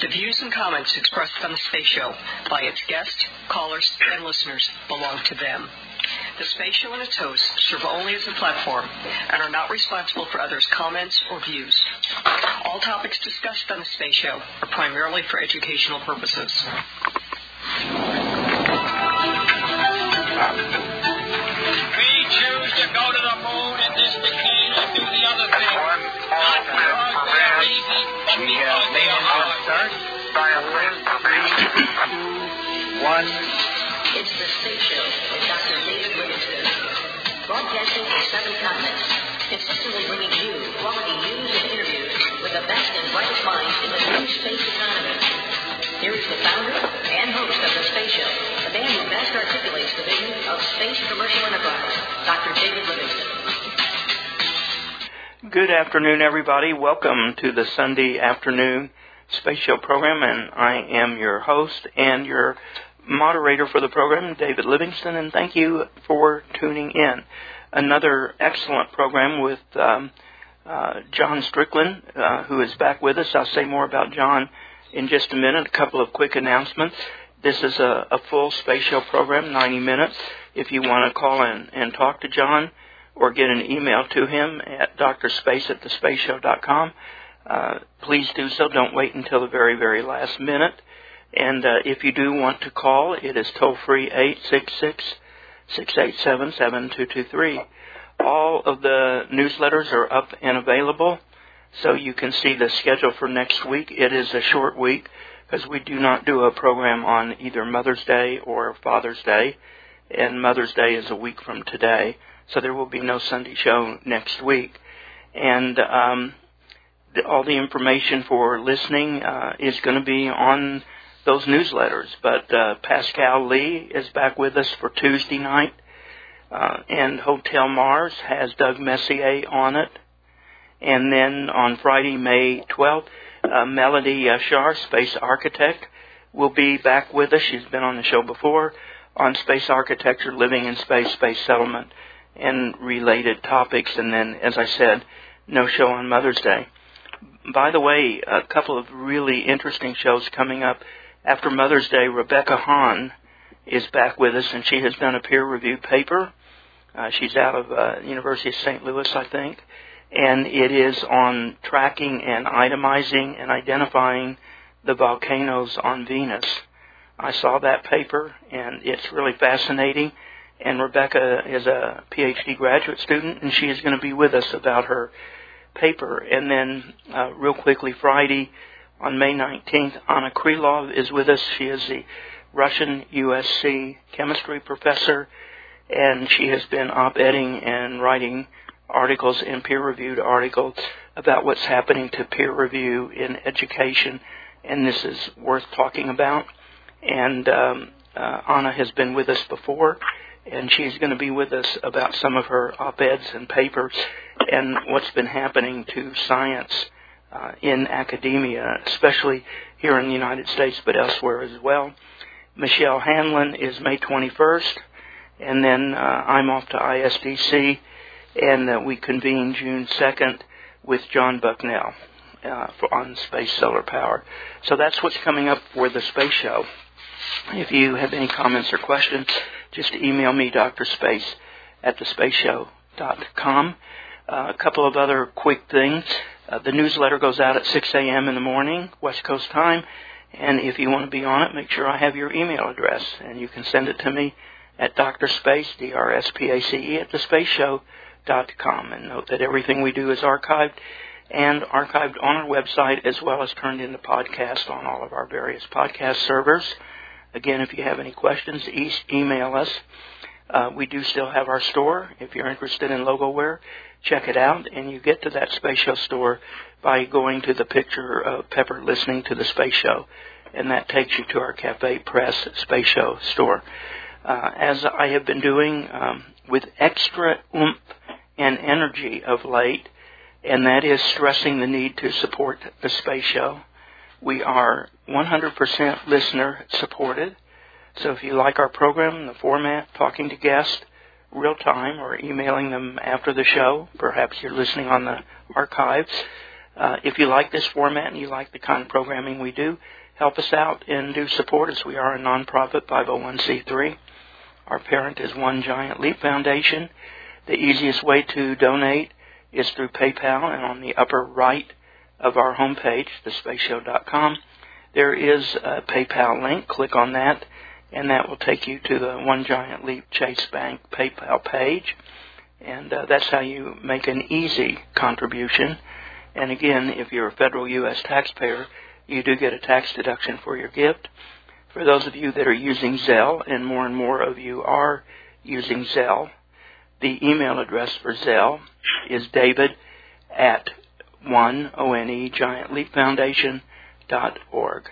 The views and comments expressed on the Space Show by its guests, callers, and listeners belong to them. The Space Show and its hosts serve only as a platform and are not responsible for others' comments or views. All topics discussed on the Space Show are primarily for educational purposes. Are it to hard. start. Three, two, one. It's the Space Show with Dr. David Livingston. Broadcasting to seven continents, consistently bringing you quality news and interviews with the best and brightest minds in the new space economy. Here is the founder and host of the Space Show, the man who best articulates the vision of space commercial enterprise, Dr. David Livingston. Good afternoon, everybody. Welcome to the Sunday afternoon Space Show program, and I am your host and your moderator for the program, David Livingston, and thank you for tuning in. Another excellent program with um, uh, John Strickland, uh, who is back with us. I'll say more about John in just a minute. A couple of quick announcements. This is a, a full Space Show program, 90 minutes. If you want to call in and talk to John, or get an email to him at drspace at thespaceshow.com. Uh, please do so. Don't wait until the very, very last minute. And uh, if you do want to call, it is toll free 866 687 7223. All of the newsletters are up and available, so you can see the schedule for next week. It is a short week because we do not do a program on either Mother's Day or Father's Day, and Mother's Day is a week from today so there will be no Sunday show next week. And um, all the information for listening uh, is going to be on those newsletters. But uh, Pascal Lee is back with us for Tuesday night, uh, and Hotel Mars has Doug Messier on it. And then on Friday, May 12th, uh, Melody Shar, Space Architect, will be back with us. She's been on the show before on space architecture, living in space, space settlement and related topics. And then, as I said, no show on Mother's Day. By the way, a couple of really interesting shows coming up. After Mother's Day, Rebecca Hahn is back with us, and she has done a peer-reviewed paper. Uh, she's out of uh, University of St. Louis, I think, and it is on tracking and itemizing and identifying the volcanoes on Venus. I saw that paper, and it's really fascinating and Rebecca is a PhD graduate student, and she is going to be with us about her paper. And then, uh, real quickly, Friday on May 19th, Anna Krylov is with us. She is the Russian USC chemistry professor, and she has been op-editing and writing articles and peer-reviewed articles about what's happening to peer review in education, and this is worth talking about. And um, uh, Anna has been with us before and she's going to be with us about some of her op-eds and papers and what's been happening to science uh, in academia, especially here in the United States, but elsewhere as well. Michelle Hanlon is May 21st, and then uh, I'm off to ISDC, and uh, we convene June 2nd with John Bucknell uh, for, on space solar power. So that's what's coming up for the space show. If you have any comments or questions, just email me, Dr. Space, at thespaceshow.com. Uh, a couple of other quick things. Uh, the newsletter goes out at 6 a.m. in the morning, West Coast time. And if you want to be on it, make sure I have your email address. And you can send it to me at drspace, D-R-S-P-A-C-E, at thespaceshow.com. And note that everything we do is archived and archived on our website as well as turned into podcast on all of our various podcast servers. Again, if you have any questions, e- email us. Uh, we do still have our store. If you're interested in logo wear, check it out. And you get to that Space Show store by going to the picture of Pepper listening to the Space Show. And that takes you to our Cafe Press Space Show store. Uh, as I have been doing um, with extra oomph and energy of late, and that is stressing the need to support the Space Show. We are 100% listener supported. So if you like our program, the format, talking to guests, real time, or emailing them after the show, perhaps you're listening on the archives, Uh, if you like this format and you like the kind of programming we do, help us out and do support us. We are a nonprofit 501c3. Our parent is One Giant Leap Foundation. The easiest way to donate is through PayPal, and on the upper right of our homepage, thespaceshow.com, there is a PayPal link. Click on that, and that will take you to the One Giant Leap Chase Bank PayPal page. And uh, that's how you make an easy contribution. And again, if you're a federal U.S. taxpayer, you do get a tax deduction for your gift. For those of you that are using Zelle, and more and more of you are using Zelle, the email address for Zelle is david at one O N E Giant Leap Foundation dot org.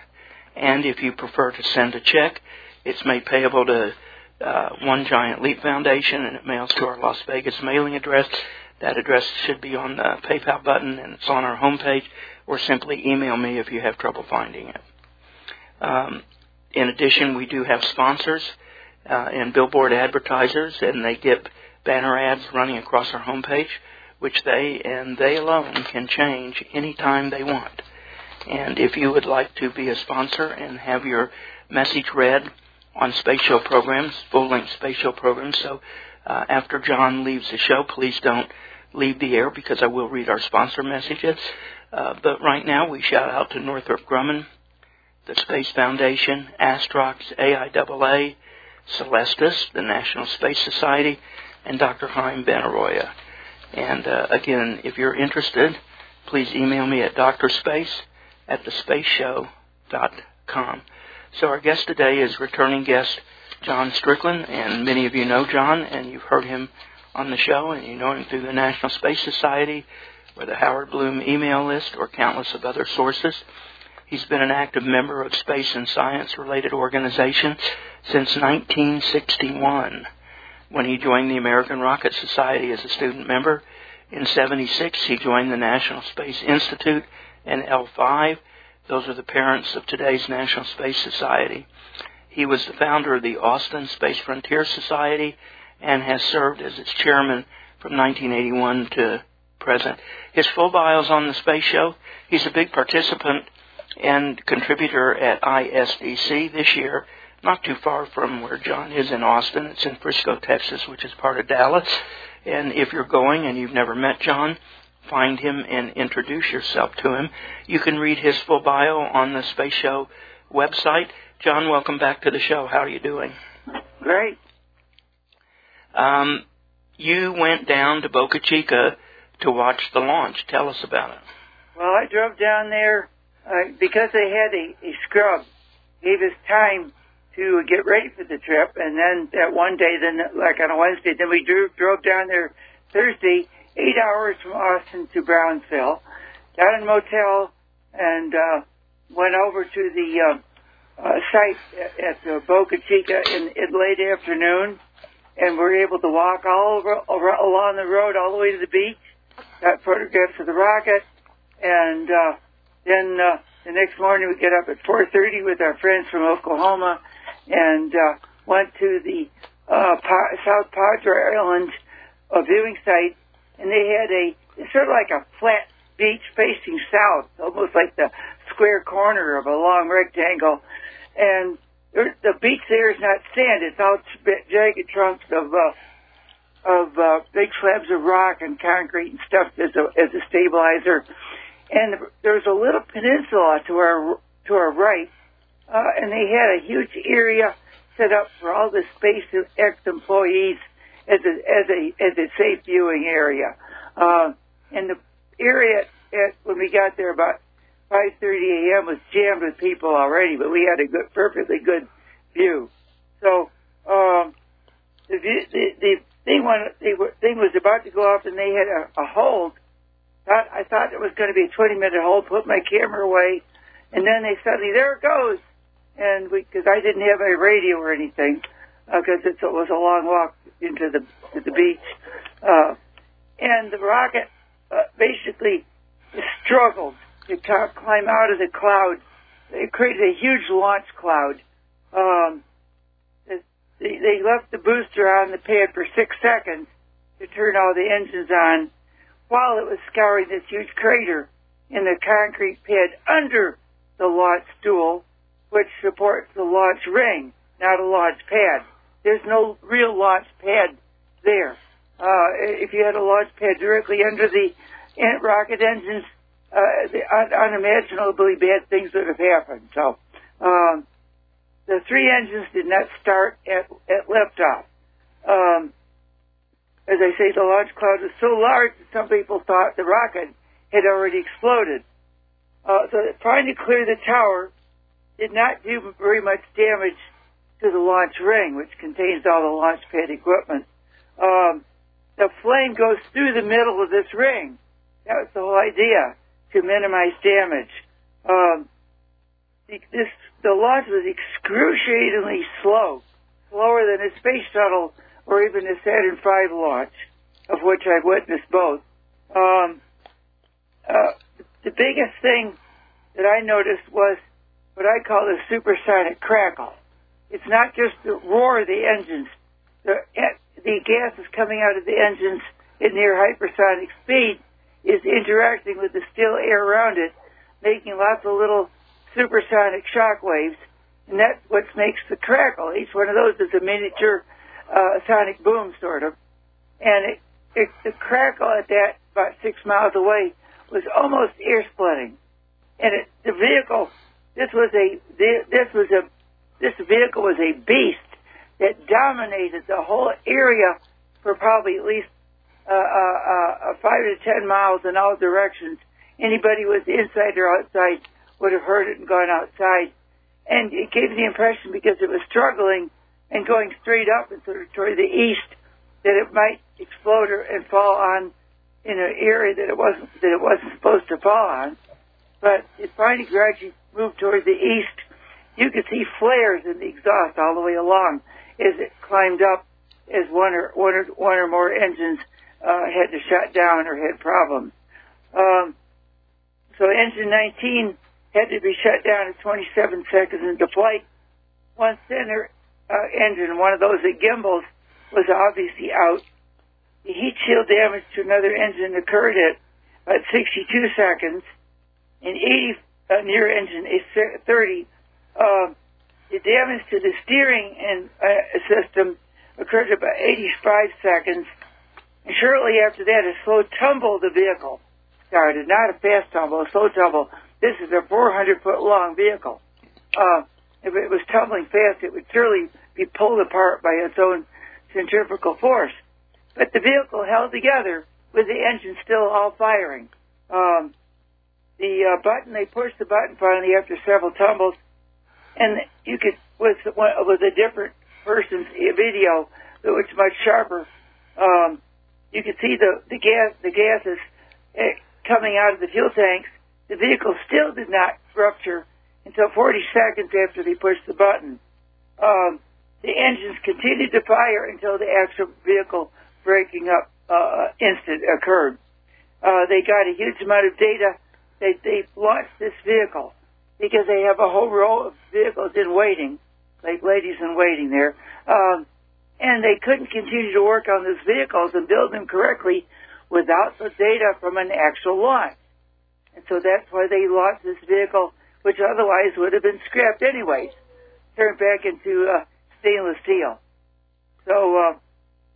And if you prefer to send a check, it's made payable to uh, One Giant Leap Foundation, and it mails to our Las Vegas mailing address. That address should be on the PayPal button, and it's on our homepage. Or simply email me if you have trouble finding it. Um, in addition, we do have sponsors uh, and billboard advertisers, and they get banner ads running across our homepage, which they and they alone can change anytime they want. And if you would like to be a sponsor and have your message read on Space Show programs, full-length Space Show programs, so uh, after John leaves the show, please don't leave the air because I will read our sponsor messages. Uh, but right now, we shout out to Northrop Grumman, the Space Foundation, Astrox, AIAA, Celestis, the National Space Society, and Dr. Haym Benaroya. And uh, again, if you're interested, please email me at drspace at thespaceshow.com. So our guest today is returning guest John Strickland, and many of you know John, and you've heard him on the show, and you know him through the National Space Society, or the Howard Bloom email list, or countless of other sources. He's been an active member of space and science related organizations since 1961 when he joined the American Rocket Society as a student member. In 76, he joined the National Space Institute and L5. Those are the parents of today's National Space Society. He was the founder of the Austin Space Frontier Society and has served as its chairman from 1981 to present. His full bio is on the Space Show. He's a big participant and contributor at ISDC this year not too far from where John is in Austin. It's in Frisco, Texas, which is part of Dallas. And if you're going and you've never met John, find him and introduce yourself to him. You can read his full bio on the Space Show website. John, welcome back to the show. How are you doing? Great. Um, you went down to Boca Chica to watch the launch. Tell us about it. Well, I drove down there uh, because they had a, a scrub. Gave us time to get ready for the trip. And then that one day, then like on a Wednesday, then we drove, drove down there Thursday, eight hours from Austin to Brownsville, got in a motel, and uh, went over to the uh, uh, site at, uh, Boca Chica in, in late afternoon, and we were able to walk all over, over along the road all the way to the beach. Got photographs of the rocket, and uh, then uh, the next morning we get up at 4:30 with our friends from Oklahoma and uh, went to the uh, pa- South Padre Island uh, viewing site, and they had a sort of like a flat beach facing south, almost like the square corner of a long rectangle. And there, the beach there is not sand; it's all jagged trunks of uh, of uh, big slabs of rock and concrete and stuff as a as a stabilizer. And there's a little peninsula to our to our right uh, and they had a huge area set up for all the SpaceX employees as a as a as a safe viewing area. Uh, and the area at when we got there about 5:30 a.m. was jammed with people already, but we had a good, perfectly good view. So um, the, the the thing when the thing was about to go off, and they had a, a hold. I thought it was going to be a 20 minute hold. Put my camera away, and then they suddenly there it goes and we because I didn't have a radio or anything because uh, it was a long walk into the to the beach, uh, and the rocket uh, basically struggled to t- climb out of the cloud. It created a huge launch cloud. Um, they, they left the booster on the pad for six seconds to turn all the engines on while it was scouring this huge crater. in the concrete pad under the launch stool, which supports the launch ring, not a launch pad. There's no real launch pad there. Uh, if you had a launch pad directly under the rocket engines, uh, the un- unimaginably bad things would have happened. So, um, the three engines did not start at, at liftoff. Um, as I say, the launch cloud was so large that some people thought the rocket had already exploded. Uh, so trying to clear the tower did not do very much damage to the launch ring, which contains all the launch pad equipment. Um, the flame goes through the middle of this ring. That was the whole idea to minimize damage. Um, this the launch was excruciatingly slow, slower than a space shuttle or even a Saturn V launch, of which I've witnessed both. Um, uh, the biggest thing that I noticed was what I call the supersonic crackle. It's not just the roar of the engines. The, the gases coming out of the engines at near hypersonic speed is interacting with the still air around it, making lots of little supersonic shock waves, and that's what makes the crackle. Each one of those is a miniature uh, sonic boom, sort of. And it, it, the crackle at that, about six miles away, was almost ear splitting. And it, the vehicle, this was a, this was a, this vehicle was a beast that dominated the whole area for probably at least uh, uh, uh, five to ten miles in all directions. Anybody was inside or outside would have heard it and gone outside. And it gave the impression because it was struggling and going straight up and sort of toward the east that it might explode or, and fall on in an area that it wasn't that it wasn't supposed to fall on. But it finally gradually moved toward the east. You could see flares in the exhaust all the way along as it climbed up, as one or one or, one or more engines uh, had to shut down or had problems. Um, so engine 19 had to be shut down at 27 seconds into flight. One center uh, engine, one of those that gimbals, was obviously out. The heat shield damage to another engine occurred at about 62 seconds. In 80 uh, near engine is 30. Uh, the damage to the steering and uh, system occurred about 85 seconds. And shortly after that, a slow tumble of the vehicle started. Not a fast tumble, a slow tumble. This is a 400 foot long vehicle. Uh, if it was tumbling fast, it would surely be pulled apart by its own centrifugal force. But the vehicle held together with the engine still all firing. Um, the uh, button, they pushed the button finally after several tumbles, and you could, with, with a different person's video, that was much sharper, um, you could see the, the gas, the gases eh, coming out of the fuel tanks. The vehicle still did not rupture until 40 seconds after they pushed the button. Um, the engines continued to fire until the actual vehicle breaking up uh, instant occurred. Uh, they got a huge amount of data. They, they launched this vehicle because they have a whole row of vehicles in waiting, like ladies in waiting there. Um, and they couldn't continue to work on these vehicles and build them correctly without the data from an actual launch. And so that's why they launched this vehicle, which otherwise would have been scrapped anyways, turned back into uh, stainless steel. So uh,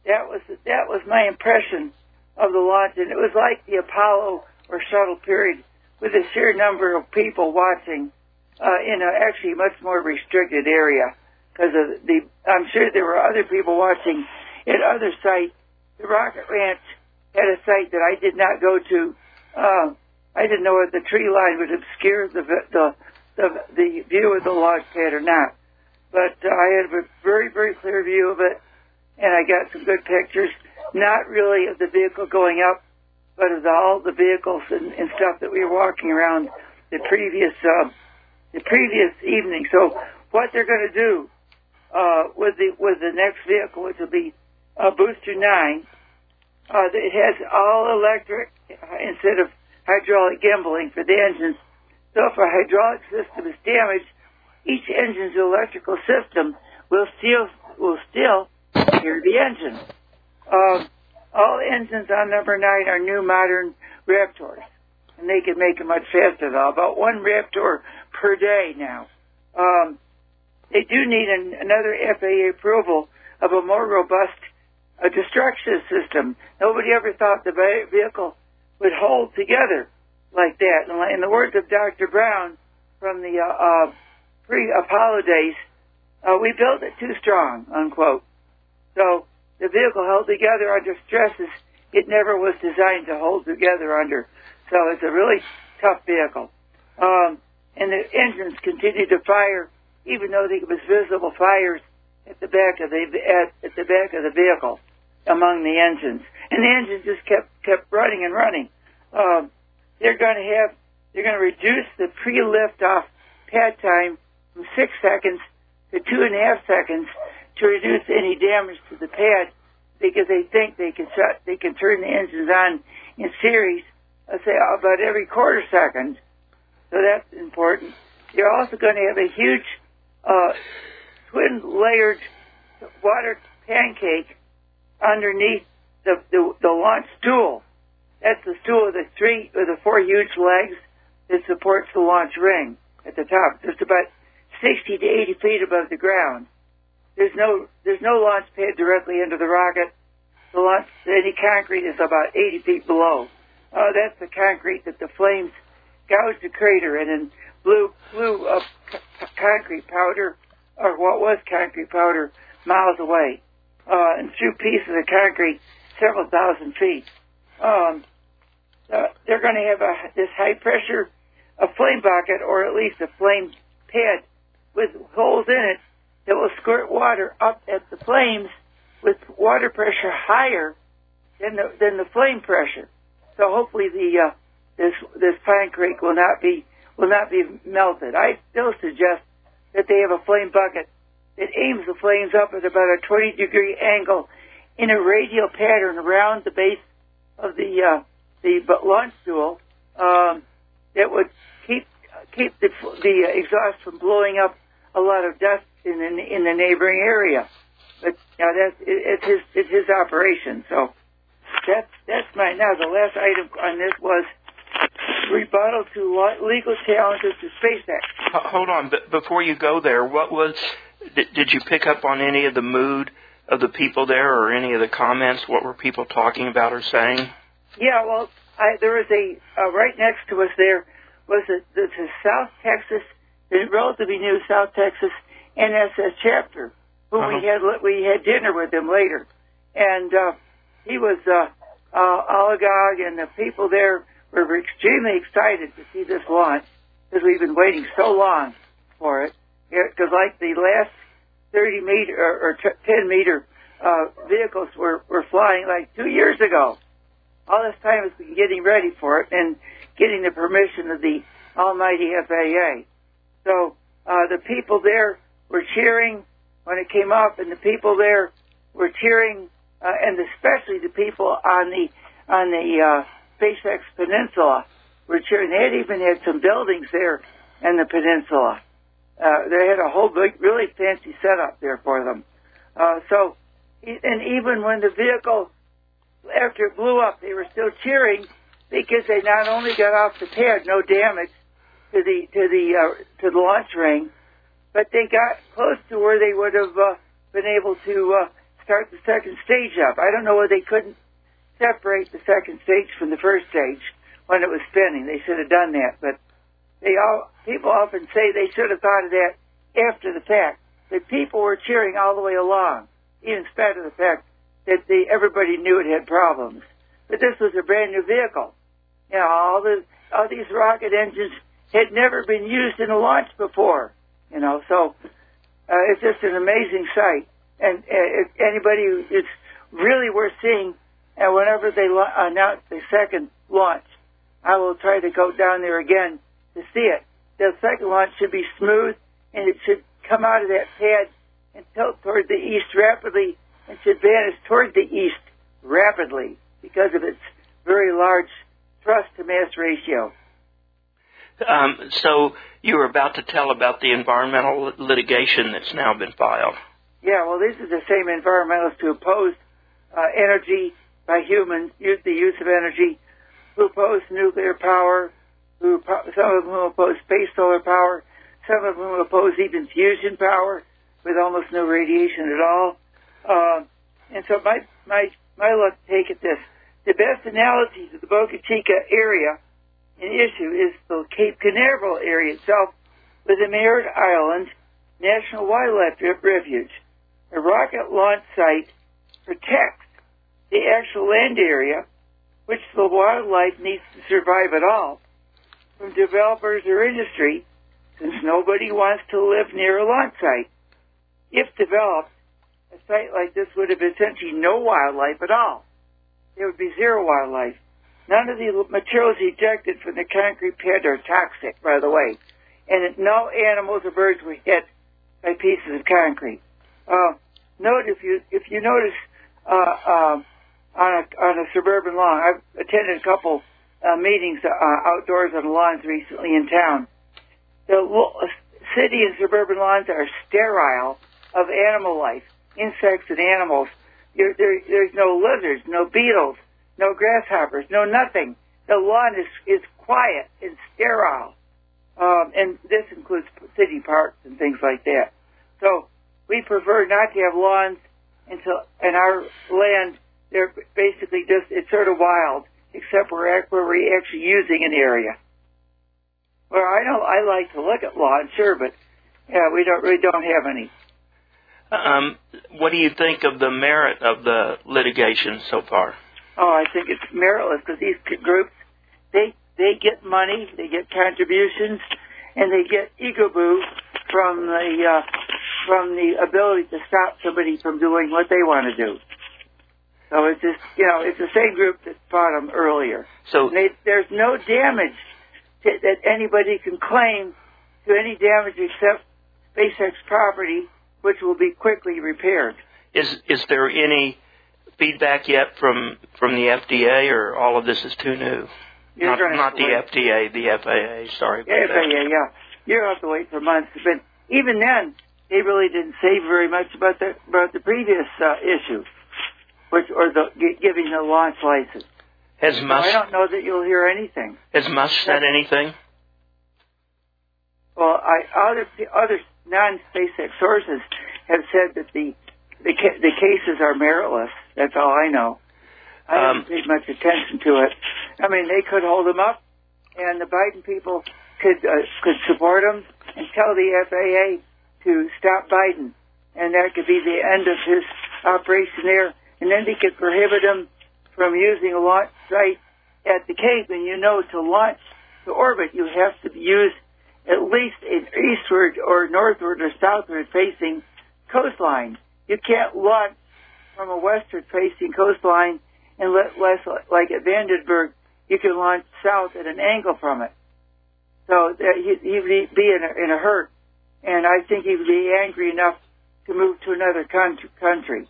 that was that was my impression of the launch, and it was like the Apollo or shuttle period, with a sheer number of people watching uh, in a actually much more restricted area. Because of the, I'm sure there were other people watching at other sites. The Rocket Ranch had a site that I did not go to. Uh, I didn't know if the tree line would obscure the the the, the view of the launch pad or not. But uh, I had a very very clear view of it, and I got some good pictures. Not really of the vehicle going up, but of the, all the vehicles and, and stuff that we were walking around the previous uh, the previous evening. So what they're going to do uh, with the with the next vehicle, which will be uh, Booster Nine, uh, it has all electric uh, instead of hydraulic gimbaling for the engines. So if a hydraulic system is damaged, each engine's electrical system will still will still steer the engine. Um, all engines on number nine are new modern Raptors. and they can make them much faster though. About one Raptor per day now. Um, they do need an, another FAA approval of a more robust uh, destruction system. Nobody ever thought the vehicle would hold together like that. And in the words of Dr. Braun from the uh, uh, pre-Apollo days, uh, we built it too strong, unquote. So the vehicle held together under stresses it never was designed to hold together under. So it's a really tough vehicle. Um, and the engines continued to fire, even though there was visible fires at the back of the at, at the back of the vehicle among the engines, and the engines just kept kept running and running. Um, they're going to have they're going to reduce the pre-lift off pad time from six seconds to two and a half seconds to reduce any damage to the pad because they think they can shut they can turn the engines on in series, let's say about every quarter second. So that's important. You're also going to have a huge uh, twin layered water pancake underneath the, the the launch stool. That's the stool with the three or the four huge legs that supports the launch ring at the top, just about 60 to 80 feet above the ground. There's no there's no launch pad directly into the rocket. The launch any concrete is about 80 feet below. Uh, that's the concrete that the flames gouged the crater in and blew blew up c- concrete powder or what was concrete powder miles away uh, and threw pieces of concrete several thousand feet. Um, uh, they're going to have a, this high pressure a flame bucket or at least a flame pad with holes in it that will squirt water up at the flames with water pressure higher than the than the flame pressure. So hopefully the uh, this this pine creek will not be will not be melted. I still suggest that they have a flame bucket that aims the flames up at about a 20 degree angle in a radial pattern around the base of the uh, the launch stool um, that would keep keep the the exhaust from blowing up a lot of dust in the, in the neighboring area. But now that's it, it's his it's his operation. So that's that's my now the last item on this was rebuttal to legal challenges to SpaceX. Hold on, but before you go there, what was did, did you pick up on any of the mood of the people there, or any of the comments? What were people talking about or saying? Yeah, well, I, there was a uh, right next to us there was a, the, the South Texas, the relatively new South Texas NSS chapter, who uh-huh. we had we had dinner with him later, and uh, he was uh, uh, Oligog, and the people there were extremely excited to see this launch because we've been waiting so long for it. Because like the last 30 meter or, or t- 10 meter uh, vehicles were were flying like two years ago. All this time has been getting ready for it and getting the permission of the almighty FAA. So uh, the people there were cheering when it came up, and the people there were cheering, uh, and especially the people on the on the uh, SpaceX Peninsula were cheering. They had even had some buildings there in the peninsula. Uh, they had a whole big, really fancy setup there for them. Uh, so, and even when the vehicle, after it blew up, they were still cheering because they not only got off the pad, no damage to the to the uh, to the launch ring, but they got close to where they would have uh, been able to uh, start the second stage up. I don't know why they couldn't separate the second stage from the first stage when it was spinning. They should have done that, but they all people often say they should have thought of that after the fact. That people were cheering all the way along, even in spite of the fact that they, everybody knew it had problems. But this was a brand new vehicle. You know, all the all these rocket engines had never been used in a launch before. You know, so uh, it's just an amazing sight. And uh, anybody it's really worth seeing, and whenever they announce the second launch, I will try to go down there again to see it. The second launch should be smooth, and it should come out of that pad and tilt toward the east rapidly, and should vanish toward the east rapidly because of its very large thrust to mass ratio. Um, so you were about to tell about the environmental litigation that's now been filed. Yeah, well, this is the same environmentalists who opposed uh, energy by humans, use the use of energy who oppose nuclear power, who some of whom oppose space solar power, some of whom oppose even fusion power with almost no radiation at all. Uh, and so my my my look take at this. The best analogy to the Boca Chica area an issue is the Cape Canaveral area itself with the Merritt Island National Wildlife Refuge. A rocket launch site protects the actual land area which the wildlife needs to survive at all from developers or industry since nobody wants to live near a launch site. If developed, a site like this would have essentially no wildlife at all. There would be zero wildlife. None of the materials ejected from the concrete pad are toxic, by the way, and no animals or birds were hit by pieces of concrete. Uh, note if you if you notice uh, um, on a on a suburban lawn, I've attended a couple uh, meetings uh, outdoors on lawns recently in town. The city and suburban lawns are sterile of animal life, insects and animals. There, there, there's no lizards, no beetles, no grasshoppers, no nothing. The lawn is, is quiet and sterile. Um, and this includes city parks and things like that. So we prefer not to have lawns until, in our land, they're basically just, it's sort of wild, except where, we're actually using an area. Well, I know I like to look at lawns, sure, but yeah, we don't really don't have any. Um, what do you think of the merit of the litigation so far? Oh, I think it's meritless because these groups, they they get money, they get contributions, and they get ego boost from the uh, from the ability to stop somebody from doing what they want to do. So it's just you know it's the same group that fought them earlier. So they, there's no damage to, that anybody can claim to any damage except SpaceX property, which will be quickly repaired. Is is there any feedback yet from from the FDA, or all of this is too new? You're not not the wait. FDA, the FAA. Sorry yeah, that. Yeah, yeah, You have to wait for months. But even then, they really didn't say very much about the about the previous uh, issue, which or the giving the launch license. Has So Musk I don't know that you'll hear anything. has Musk said anything? Well, I, other other non-SpaceX sources have said that the the, ca- the cases are meritless. That's all I know. I Um, haven't paid much attention to it. I mean, they could hold them up, and the Biden people could uh, could support them and tell the FAA to stop Biden, and that could be the end of his operation there. And then they could prohibit him from using a launch site at the Cape. And you know, to launch to orbit, you have to use at least an eastward or northward or southward facing coastline. You can't launch from a westward facing coastline and let less like at Vandenberg, you can launch south at an angle from it. So he, he'd be in a, in a hurt, and I think he'd be angry enough to move to another country. country.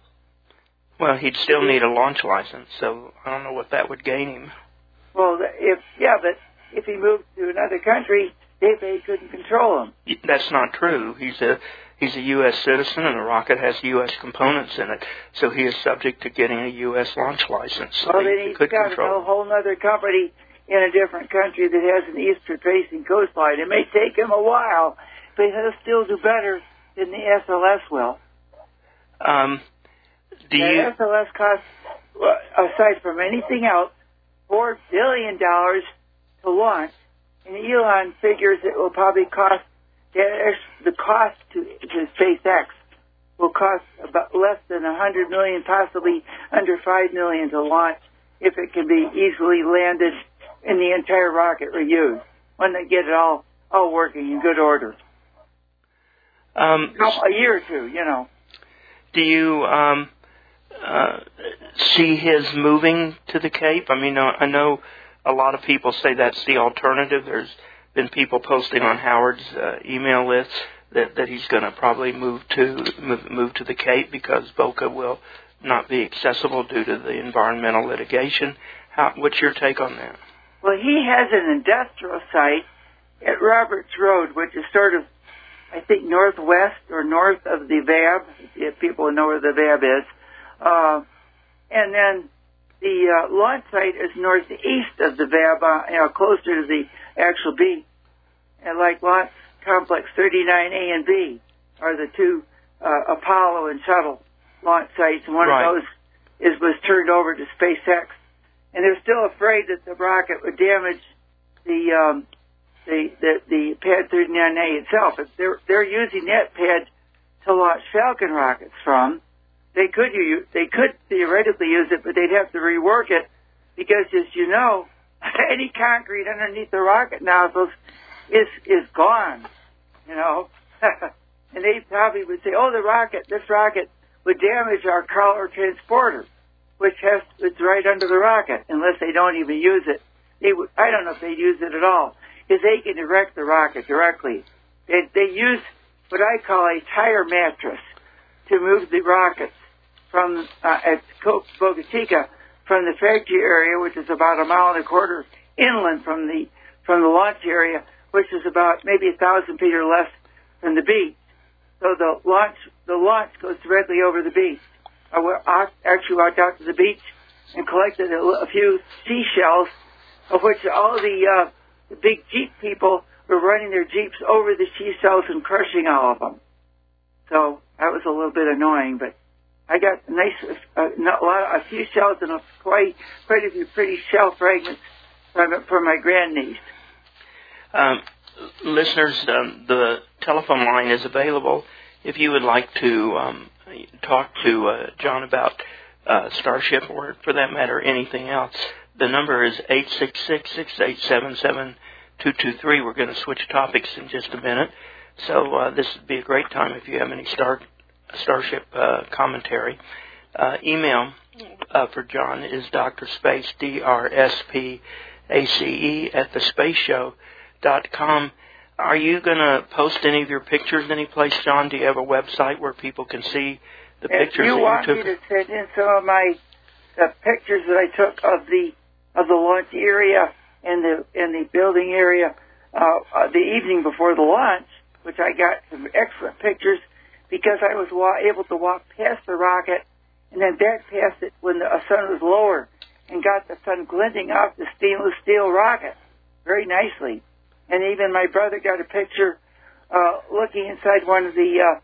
Well, he'd still need a launch license, so I don't know what that would gain him. Well, if yeah, but if he moved to another country, they they couldn't control him. That's not true. He's a he's a U.S. citizen, and the rocket has U.S. components in it, so he is subject to getting a U.S. launch license. So well, then he's could got control. a whole other company in a different country that has an eastward-facing coastline. It may take him a while, but he'll still do better than the SLS will. Um, do the you? SLS costs, aside from anything else, four billion dollars to launch, and Elon figures it will probably cost the cost to, to SpaceX will cost about less than a hundred million, possibly under five million to launch if it can be easily landed in the entire rocket reused when they get it all all working in good order. Um, A year or two, you know. do you um, uh, see his moving to the Cape? I mean, I know a lot of people say that's the alternative. There's been people posting on Howard's uh, email list that, that he's going to probably move to move, move to the Cape because Boca will not be accessible due to the environmental litigation. How, what's your take on that? Well, he has an industrial site at Roberts Road, which is sort of, I think, northwest or north of the VAB, if people know where the VAB is. Uh, and then the uh, launch site is northeast of the VAB, uh, you know, closer to the actual beach. And like launch complex 39A and B are the two uh, Apollo and shuttle launch sites, and one Right. of those is was turned over to SpaceX. And they're still afraid that the rocket would damage the um, the, the the Pad 39A itself. If they're they're using that pad to launch Falcon rockets from, they could use they could theoretically use it, but they'd have to rework it because, as you know, any concrete underneath the rocket nozzles is is gone. You know, and they probably would say, "Oh, the rocket, this rocket would damage our crawler transporter, which has it's right under the rocket, unless they don't even use it." They would, I don't know if they'd use it at all, because they can direct the rocket directly. They they use what I call a tire mattress to move the rockets from uh, at Boca Chica from the factory area, which is about a mile and a quarter inland from the from the launch area, which is about maybe a thousand feet or less from the beach. So the launch the launch goes directly over the beach. I I actually walked out to the beach and collected a, a few seashells, of which all the, uh, the big jeep people were running their jeeps over the seashells and crushing all of them. So that was a little bit annoying, but I got a nice, uh, a lot, a few shells and a quite, quite a few pretty shell fragments from from my grandniece. Um, listeners, um, the telephone line is available if you would like to um, talk to uh, John about uh, Starship or, for that matter, anything else. The number is eight six six six eight seven seven two two three. We're going to switch topics in just a minute, so uh, this would be a great time if you have any Star Starship uh, commentary. Uh, email uh, for John is Dr. Space D R S P A C E at the Space Show dot com. Are you going to post any of your pictures anyplace, John? Do you have a website where people can see the If pictures you that want you me to send in some of my the pictures that I took of the of the launch area and the and the building area uh, uh, the evening before the launch, which I got some excellent pictures because I was wa- able to walk past the rocket and then back past it when the sun was lower and got the sun glinting off the stainless steel rocket very nicely. And even my brother got a picture uh, looking inside one of the uh,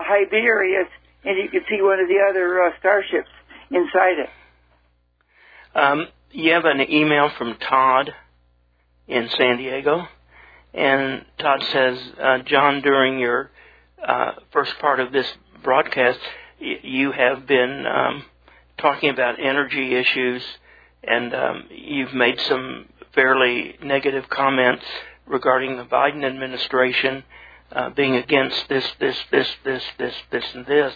Hiberias, and you could see one of the other uh, starships inside it. Um, you have an email from Todd in San Diego, and Todd says, uh, John, during your uh, first part of this broadcast, you have been um, talking about energy issues, and um, you've made some fairly negative comments regarding the Biden administration uh, being against this, this, this, this, this, this, and this.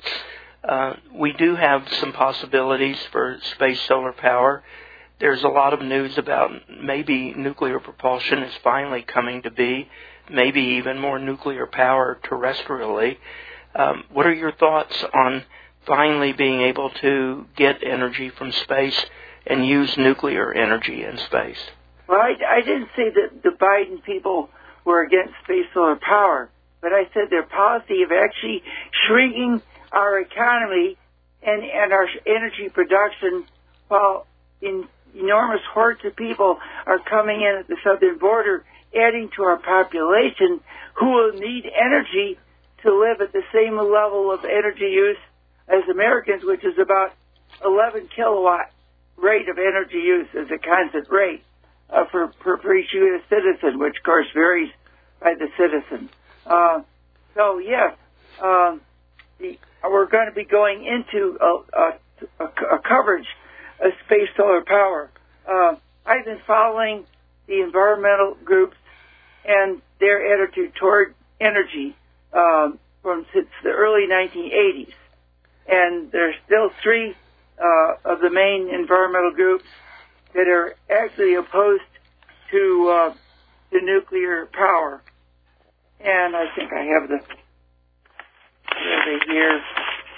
Uh, we do have some possibilities for space solar power. There's a lot of news about maybe nuclear propulsion is finally coming to be, maybe even more nuclear power terrestrially. Um, what are your thoughts on finally being able to get energy from space and use nuclear energy in space? Well, I, I didn't say that the Biden people were against space solar power, but I said their policy of actually shrinking our economy and, and our energy production while in enormous hordes of people are coming in at the southern border, adding to our population who will need energy to live at the same level of energy use as Americans, which is about 11 kilowatt rate of energy use as a constant rate uh, for, for, for each U.S. citizen, which of course varies by the citizen. Uh, so yes, um, the, we're going to be going into a, a, a, a coverage of space solar power. Uh, I've been following the environmental groups and their attitude toward energy um, from since the early 1980s, and there's still three uh, of the main environmental groups that are actually opposed to uh, to nuclear power. And I think I have the they here.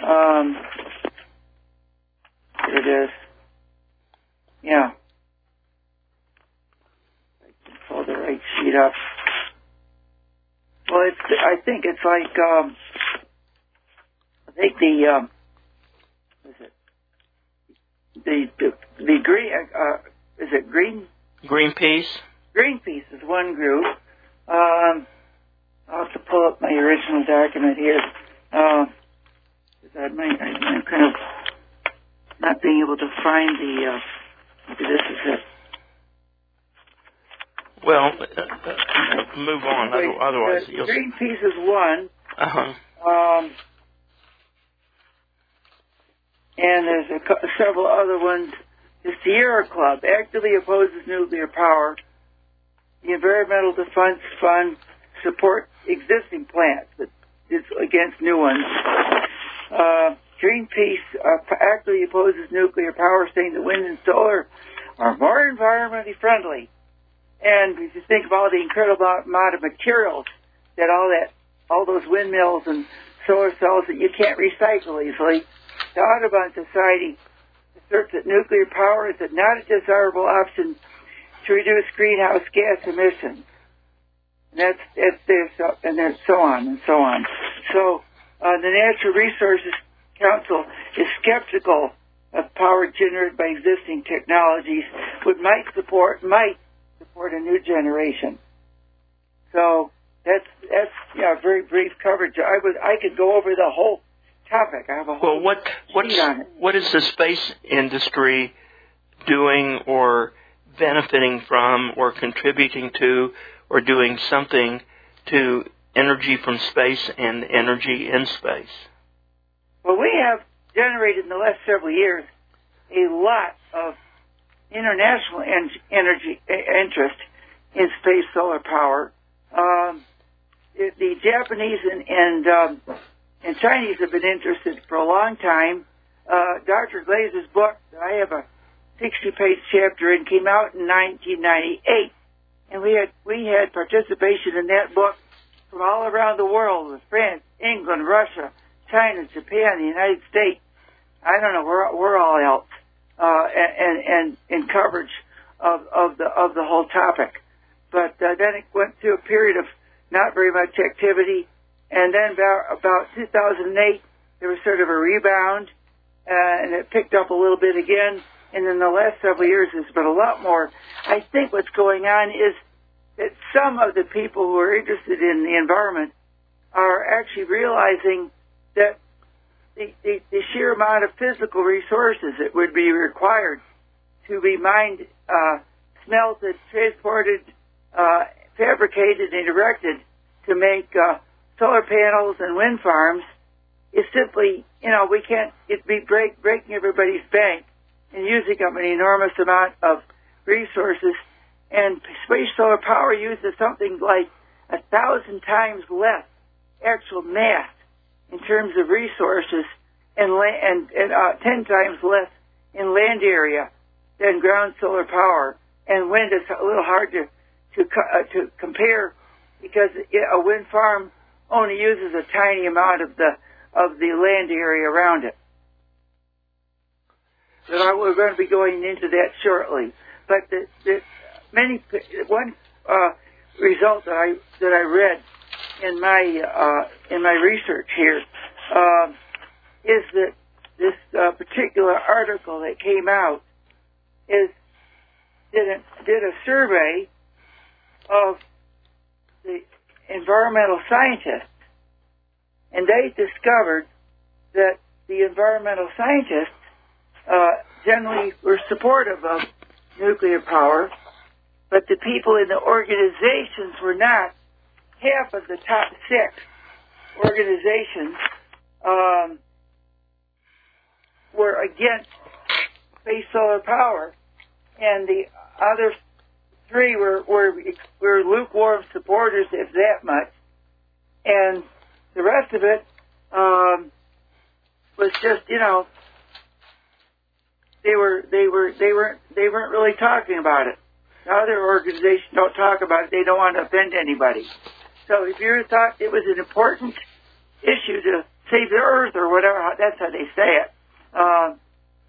Um, here it is. Yeah. I can pull the right sheet up. Well, it's, I think it's like, um, I think the, um, what is it? the the, the green uh, is it green Greenpeace. Greenpeace is one group. Um, I'll have to pull up my original document here. Uh, I might, I'm kind of not being able to find the. Uh, maybe this is it. Well, uh, uh, move on. Wait, Otherwise, the you'll. Greenpeace is one. Uh-huh. Um, and there's a, several other ones. The Sierra Club actively opposes nuclear power. The Environmental Defense Fund supports existing plants, but is against new ones. Uh, Greenpeace uh, actively opposes nuclear power, saying that wind and solar are more environmentally friendly. And if you think of all the incredible amount of materials that all that all those windmills and solar cells that you can't recycle easily. The Audubon Society asserts that nuclear power is not a desirable option to reduce greenhouse gas emissions. And that's, that's there, so, and then so on and so on. So, uh, the Natural Resources Council is skeptical of power generated by existing technologies, which might support, might support a new generation. So, that's that's yeah, very brief coverage. I would I could go over the whole topic. I have a whole Well, what what's, sheet on it. what is the space industry doing or benefiting from or contributing to or doing something to energy from space and energy in space? Well, we have generated in the last several years a lot of international en- energy uh, interest in space solar power. Um, it, the Japanese and and, um, and Chinese have been interested for a long time. Uh, Dr. Glaser's book I have a 60-page chapter in came out in 1998, and we had we had participation in that book from all around the world with France, England, Russia, China, Japan, the United States. I don't know where where all else, uh, and and in coverage of of the of the whole topic. But uh, then it went through a period of not very much activity, and then about about 2008 there was sort of a rebound, uh, and it picked up a little bit again. And in the last several years, there's been a lot more. I think what's going on is that some of the people who are interested in the environment are actually realizing that the, the, the sheer amount of physical resources that would be required to be mined, uh, smelted, transported, uh, fabricated, and erected to make uh, solar panels and wind farms is simply, you know, we can't, it'd be break, breaking everybody's bank and using up an enormous amount of resources. And space solar power uses something like a thousand times less actual mass in terms of resources and la- and, and uh, ten times less in land area than ground solar power. And wind is a little hard to to uh, to compare because a wind farm only uses a tiny amount of the of the land area around it. So I, we're going to be going into that shortly. But the, the many one uh, result that I that I read in my uh, in my research here um, is that this uh, particular article that came out is did a, did a survey of the environmental scientists, and they discovered that the environmental scientists uh, generally were supportive of nuclear power, but the people in the organizations were not. Half of the top six organizations um, were against space solar power, and the other three were, were were lukewarm supporters, if that much, and the rest of it um, was just you know they were they were they weren't they weren't really talking about it. The other organizations don't talk about it; they don't want to offend anybody. So if you thought it was an important issue to save the earth or whatever, that's how they say it, uh,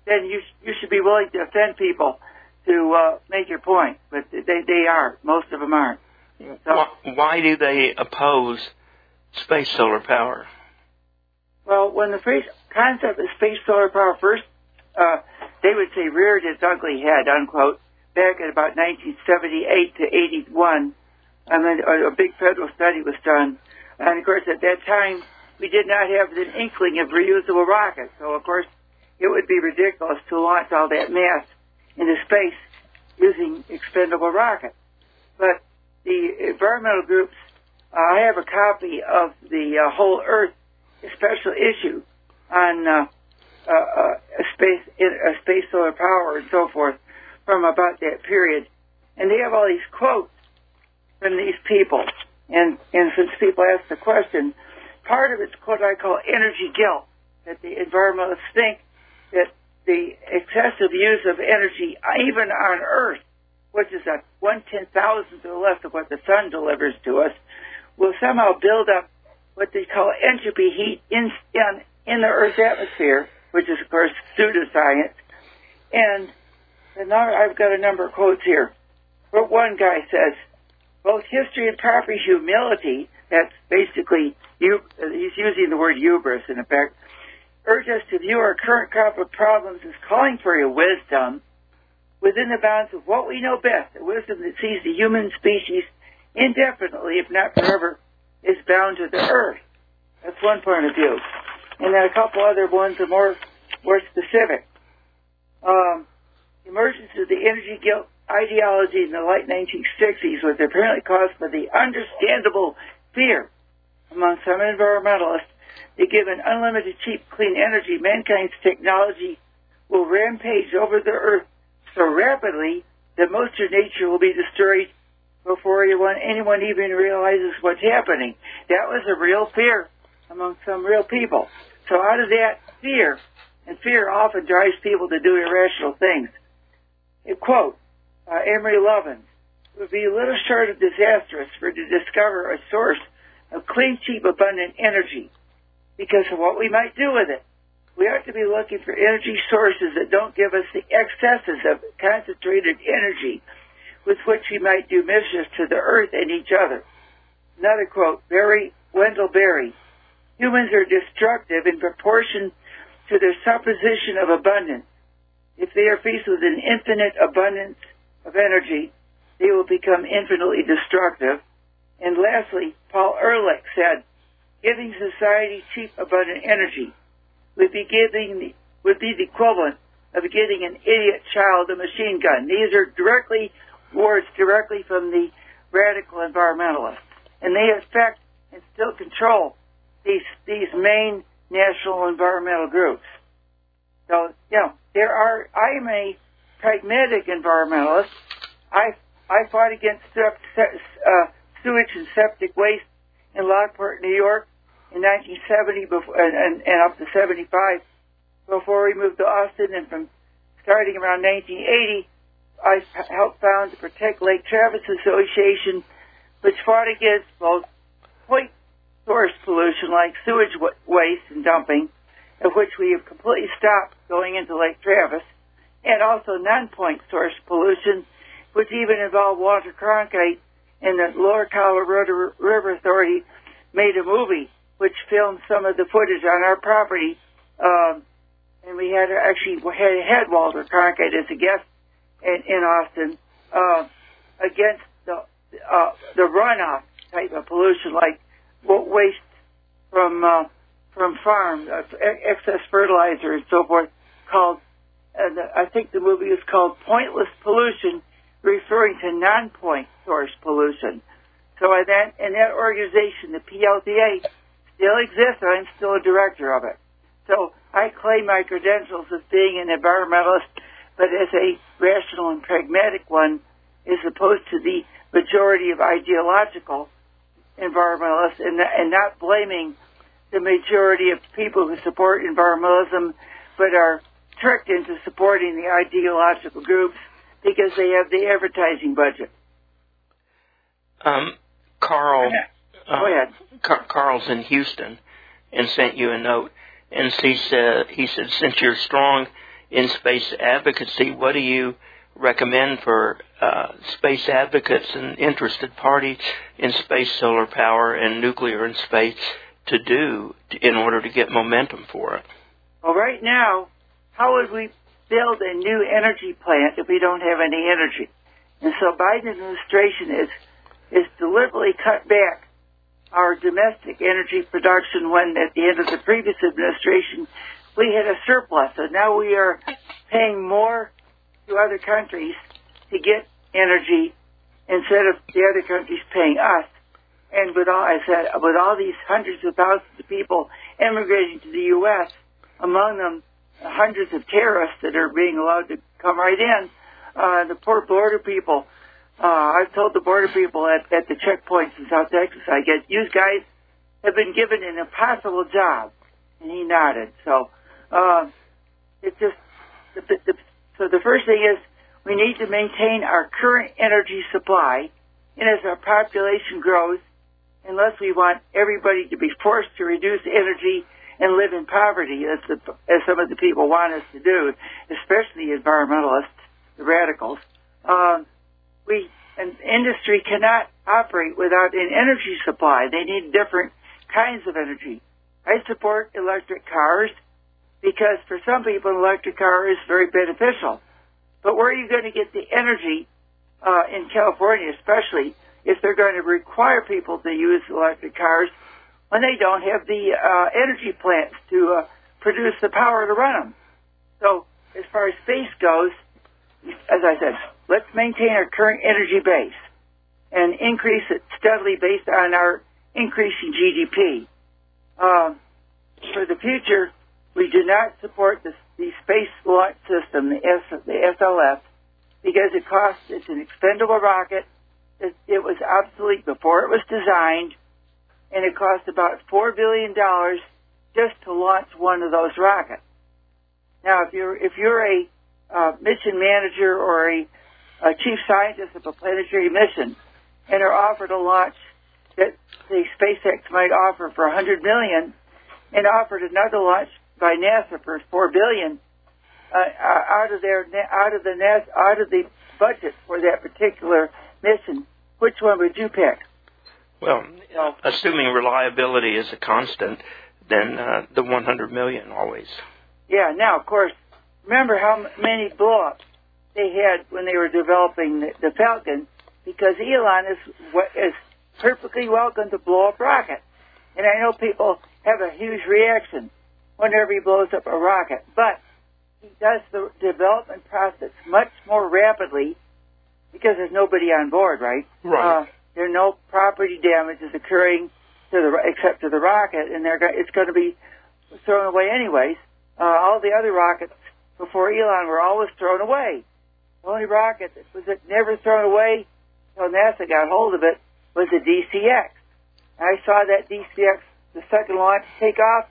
then you you should be willing to offend people to uh, make your point. But they they are most of them aren't. So, Why, why do they oppose space solar power? Well, when the space concept of space solar power first uh, they would say reared its ugly head, unquote, back in about 1978 to 81. I mean, a, big federal study was done. And of course, at that time, we did not have the inkling of reusable rockets. So of course, it would be ridiculous to launch all that mass into space using expendable rockets. But the environmental groups, uh, I have a copy of the uh, whole Earth special issue on uh, uh, uh, space, space solar power and so forth from about that period, and they have all these quotes from these people. And and since people ask the question, part of it's what I call energy guilt that the environmentalists think that the excessive use of energy, even on Earth, which is a one ten thousandth or less of what the sun delivers to us, will somehow build up what they call entropy heat in in, in the Earth's atmosphere, which is of course pseudoscience. And and now I've got a number of quotes here. But one guy says, both history and proper humility, that's basically, you, he's using the word hubris in effect, urge us to view our current crop of problems as calling for a wisdom within the bounds of what we know best, a wisdom that sees the human species indefinitely, if not forever, is bound to the earth. That's one point of view. And then a couple other ones are more, more specific. Um, emergence of the energy guilt ideology in the late 1960s was apparently caused by the understandable fear among some environmentalists that given unlimited cheap clean energy, mankind's technology will rampage over the earth so rapidly that most of nature will be destroyed before anyone, anyone even realizes what's happening. That was a real fear among some real people. So out of that fear, and fear often drives people to do irrational things. Quote, uh, Amory Lovins, it would be a little short of disastrous for to discover a source of clean, cheap, abundant energy because of what we might do with it. We ought to be looking for energy sources that don't give us the excesses of concentrated energy with which we might do mischief to the earth and each other. Another quote, Barry, Wendell Berry. Humans are destructive in proportion to their supposition of abundance. If they are faced with an infinite abundance of energy, they will become infinitely destructive. And lastly, Paul Ehrlich said, giving society cheap, abundant energy would be giving the, would be the equivalent of getting an idiot child a machine gun. These are directly words directly from the radical environmentalists, and they affect and still control these these main national environmental groups. So, you know, there are. I am a pragmatic environmentalist. I I fought against uh, sewage and septic waste in Lockport, New York, in 1970 before, and, and up to 75 before we moved to Austin, and from starting around 1980, I helped found the Protect Lake Travis Association, which fought against both point source pollution like sewage waste and dumping, of which we have completely stopped going into Lake Travis, and also non-point source pollution, which even involved Walter Cronkite and the Lower Colorado River Authority made a movie which filmed some of the footage on our property. Um, and we had actually had, had Walter Cronkite as a guest in, in Austin uh, against the uh, the runoff type of pollution, like waste from uh, from farms, excess fertilizer and so forth, called and I think the movie is called Pointless Pollution, referring to non-point source pollution. So in that, in that organization, the PLTA, still exists, and I'm still a director of it. So I claim my credentials as being an environmentalist, but as a rational and pragmatic one, as opposed to the majority of ideological environmentalists, and, and not blaming the majority of people who support environmentalism, but are tricked into supporting the ideological groups because they have the advertising budget. Um, Carl, uh, Go ahead. Car- Carl's in Houston and sent you a note, and he said, he said, since you're strong in space advocacy, what do you recommend for uh, space advocates and interested parties in space solar power and nuclear in space to do in order to get momentum for it? Well, right now, how would we build a new energy plant if we don't have any energy. And so Biden administration is is deliberately cut back our domestic energy production when at the end of the previous administration we had a surplus. So now we are paying more to other countries to get energy instead of the other countries paying us. And with all, I said, with all these hundreds of thousands of people immigrating to the U.S., among them hundreds of terrorists that are being allowed to come right in, uh, the poor border people. Uh, I've told the border people at, at the checkpoints in South Texas, I get, you guys have been given an impossible job. And he nodded. So, uh, it's just, the, the, so the first thing is we need to maintain our current energy supply. And as our population grows, unless we want everybody to be forced to reduce energy and live in poverty, as, the, as some of the people want us to do, especially environmentalists, the radicals, um, we an industry cannot operate without an energy supply. They need different kinds of energy. I support electric cars because for some people, an electric car is very beneficial. But where are you going to get the energy uh, in California, especially if they're going to require people to use electric cars when they don't have the uh, energy plants to uh, produce the power to run them? So, as far as space goes, as I said, let's maintain our current energy base and increase it steadily based on our increasing GDP. Um, for the future, we do not support the, the space launch system, the, S, the SLS, because it costs, it's an expendable rocket. It, it was obsolete before it was designed, and it cost about $4 billion just to launch one of those rockets. Now, if you're, if you're a uh, mission manager or a, a chief scientist of a planetary mission and are offered a launch that the SpaceX might offer for 100 million and offered another launch by NASA for four billion uh, uh out of their out of the NASA, out of the budget for that particular mission. Which one would you pick? Well, assuming reliability is a constant, then uh, the 100 million always. Yeah. Now, of course, remember how many blowups they had when they were developing the, the Falcon, because Elon is is perfectly welcome to blow up rockets. And I know people have a huge reaction whenever he blows up a rocket. But he does the development process much more rapidly because there's nobody on board, right? Right. Uh, there are no property damages occurring to the except to the rocket, and they're it's going to be thrown away anyways. Uh, all the other rockets before Elon were always thrown away. The only rocket that was never thrown away until NASA got hold of it was the DCX. I saw that DCX, the second launch, take off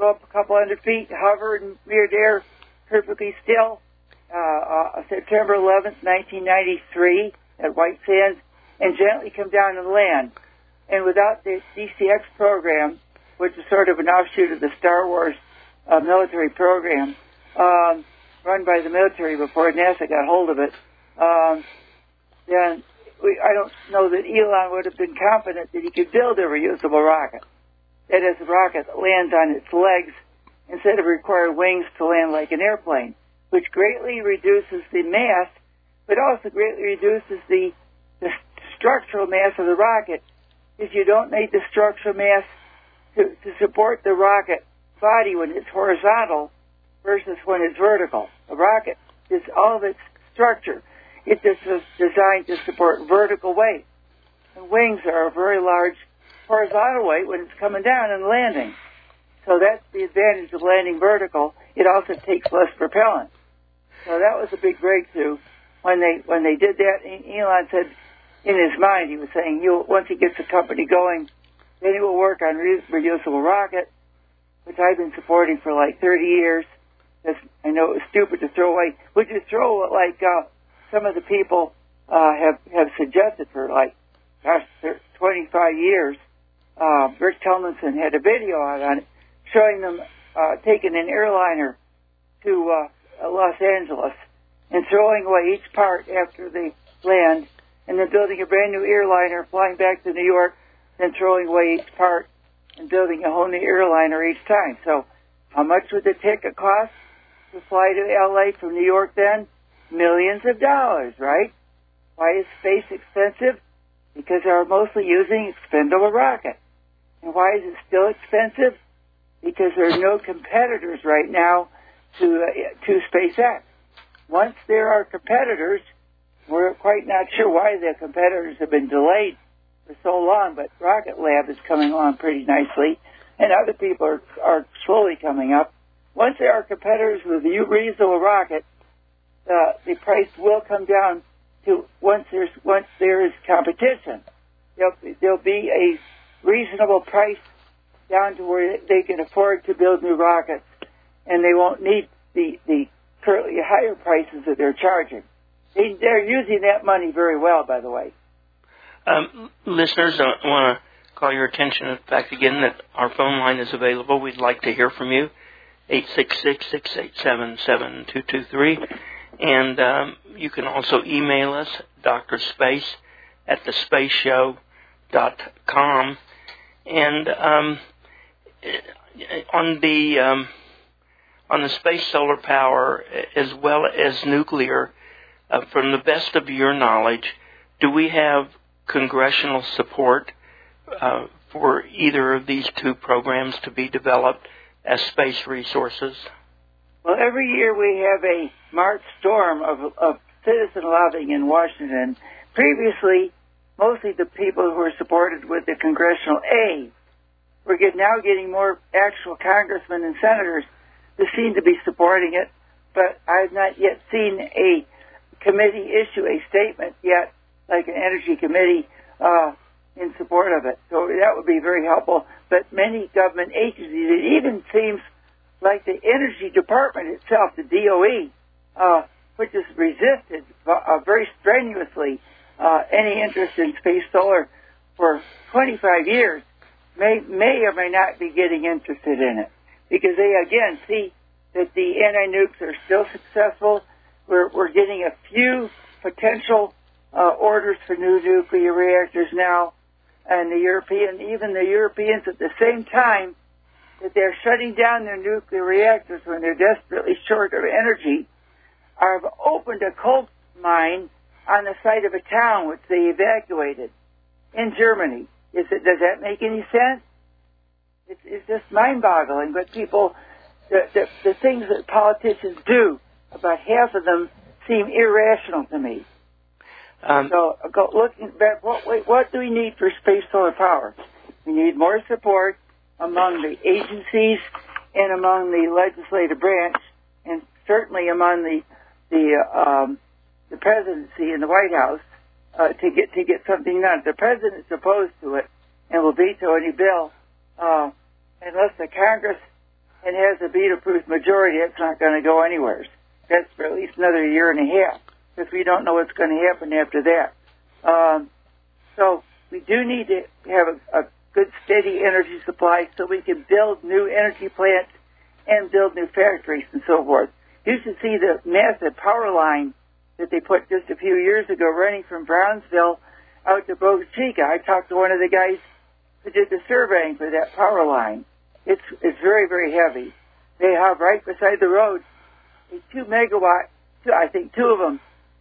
go up a couple hundred feet, hover in midair perfectly still. Uh, uh, September 11th, 1993, at White Sands, and gently come down and land. And without the DCX program, which is sort of an offshoot of the Star Wars uh, military program, um, run by the military before NASA got hold of it, um, then we, I don't know that Elon would have been confident that he could build a reusable rocket that as a rocket that lands on its legs instead of requiring wings to land like an airplane, which greatly reduces the mass, but also greatly reduces the, the structural mass of the rocket, if you don't need the structural mass to, to support the rocket body when it's horizontal versus when it's vertical. A rocket is all of its structure. It just is designed to support vertical weight. And wings are a very large horizontal weight when it's coming down and landing. So that's the advantage of landing vertical. It also takes less propellant. So that was a big breakthrough when they when they did that. Elon said in his mind he was saying you once he gets the company going, then he will work on re- reusable rocket, which I've been supporting for like 30 years. Because I know it was stupid to throw away. Would you throw like uh, some of the people uh, have have suggested for like gosh 25 years? uh, Rick Tumlinson had a video out on it showing them uh, taking an airliner to uh, Los Angeles and throwing away each part after they land, and then building a brand new airliner, flying back to New York, then throwing away each part and building a whole new airliner each time. So, how much would the ticket cost? to fly to LA from New York then? Millions of dollars, right? Why is space expensive? Because they're mostly using expendable rockets. And why is it still expensive? Because there are no competitors right now to uh, to SpaceX. Once there are competitors, we're quite not sure why the competitors have been delayed for so long, but Rocket Lab is coming on pretty nicely, and other people are, are slowly coming up. Once there are competitors with a reusable rocket, uh, the price will come down to once there's once there is competition. There'll, there'll be a reasonable price down to where they can afford to build new rockets, and they won't need the the currently higher prices that they're charging. They, they're using that money very well, by the way. Um, listeners, I want to call your attention to the fact again that our phone line is available. We'd like to hear from you. 866-687-7223. And um, you can also email us, Dr. Space at thespaceshow.com. And um, on the um, on the space solar power as well as nuclear, uh, from the best of your knowledge, do we have congressional support uh, for either of these two programs to be developed as space resources? Well, every year we have a March storm of, of citizen lobbying in Washington. Previously, mostly the people who were supported with the congressional aid. We're get, now getting more actual congressmen and senators who seem to be supporting it, but I've not yet seen a committee issue a statement yet, like an energy committee, uh, in support of it. So that would be very helpful. But many government agencies, it even seems like the energy department itself, the DOE, uh, which has resisted uh, very strenuously uh, any interest in space solar for 25 years, may may or may not be getting interested in it because they again see that the anti-nukes are still successful. We're we're getting a few potential uh, orders for new nuclear reactors now, and the European even the Europeans at the same time that they're shutting down their nuclear reactors when they're desperately short of energy, have opened a coal mine on the site of a town which they evacuated in Germany. Is it, does that make any sense? It's, it's just mind-boggling. But people, the, the, the things that politicians do, about half of them seem irrational to me. Um, so, go, looking back, what, what do we need for space solar power? We need more support among the agencies and among the legislative branch, and certainly among the the um, the presidency and the White House uh, to get to get something done. The president is opposed to it and will veto any bill uh, unless the Congress and has a veto-proof majority. It's not going to go anywhere. That's for at least another year and a half because we don't know what's going to happen after that. Um, so we do need to have a, a good steady energy supply so we can build new energy plants and build new factories and so forth. You should see the massive power line that they put just a few years ago running from Brownsville out to Boca Chica. I talked to one of the guys who did the surveying for that power line. It's it's very very heavy. They have right beside the road a two megawatt, two, I think two of them,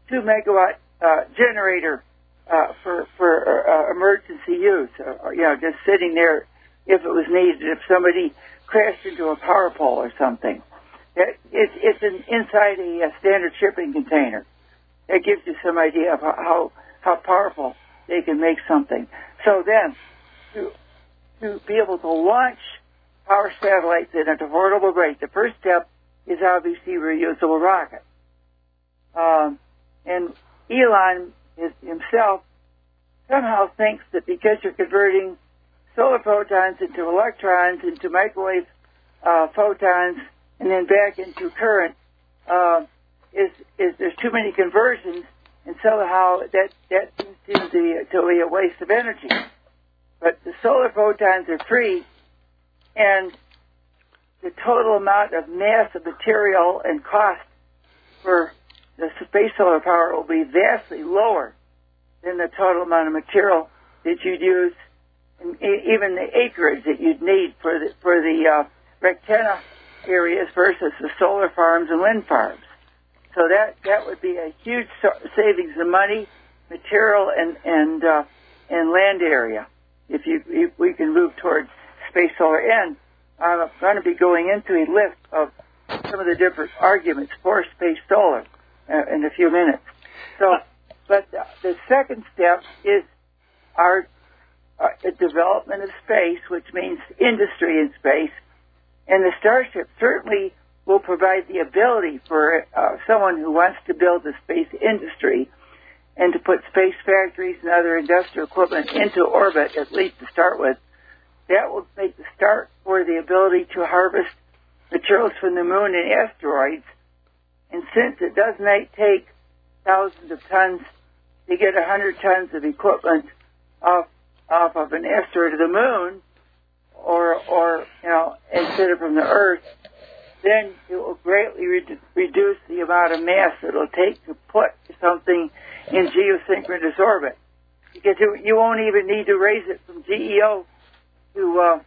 two megawatt uh, generator uh, for for uh, emergency use. Uh, you know, just sitting there if it was needed. If somebody crashed into a power pole or something, it, it's it's an, inside a, a standard shipping container. It gives you some idea of how how powerful they can make something. So then, to to be able to launch power satellites at an affordable rate, the first step is obviously reusable rocket. Um, and Elon is, himself somehow thinks that because you're converting solar photons into electrons, into microwave uh, photons, and then back into current, uh, is is there's too many conversions, and somehow that that seems to be, to be a waste of energy. But the solar photons are free, and the total amount of mass of material and cost for the space solar power will be vastly lower than the total amount of material that you'd use, and even the acreage that you'd need for the for the uh, rectenna areas versus the solar farms and wind farms. So that that would be a huge savings of money, material, and and uh, and land area if you if we can move towards space solar. And I'm going to be going into a list of some of the different arguments for space solar uh, in a few minutes. So, but the second step is our uh, development of space, which means industry in space, and the Starship certainly will provide the ability for uh, someone who wants to build a space industry and to put space factories and other industrial equipment into orbit, at least to start with. That will make the start for the ability to harvest materials from the moon and asteroids. And since it does not take thousands of tons to get 100 tons of equipment off off of an asteroid of the moon, or or you know instead of from the Earth, then it will greatly re- reduce the amount of mass it'll take to put something in geosynchronous orbit. Because you, you won't even need to raise it from GEO to uh,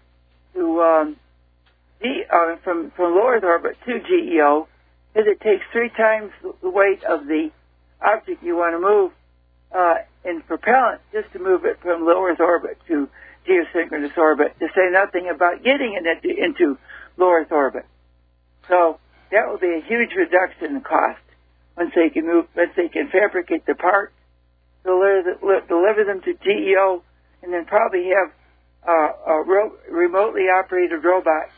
to um, G, uh, from from low Earth orbit to GEO, because it takes three times the weight of the object you want to move uh, in propellant just to move it from low Earth orbit to geosynchronous orbit. To say nothing about getting it into, into low Earth orbit. So that will be a huge reduction in cost once they can move, once they can fabricate the parts, deliver, deliver them to GEO, and then probably have uh, ro- remotely operated robot,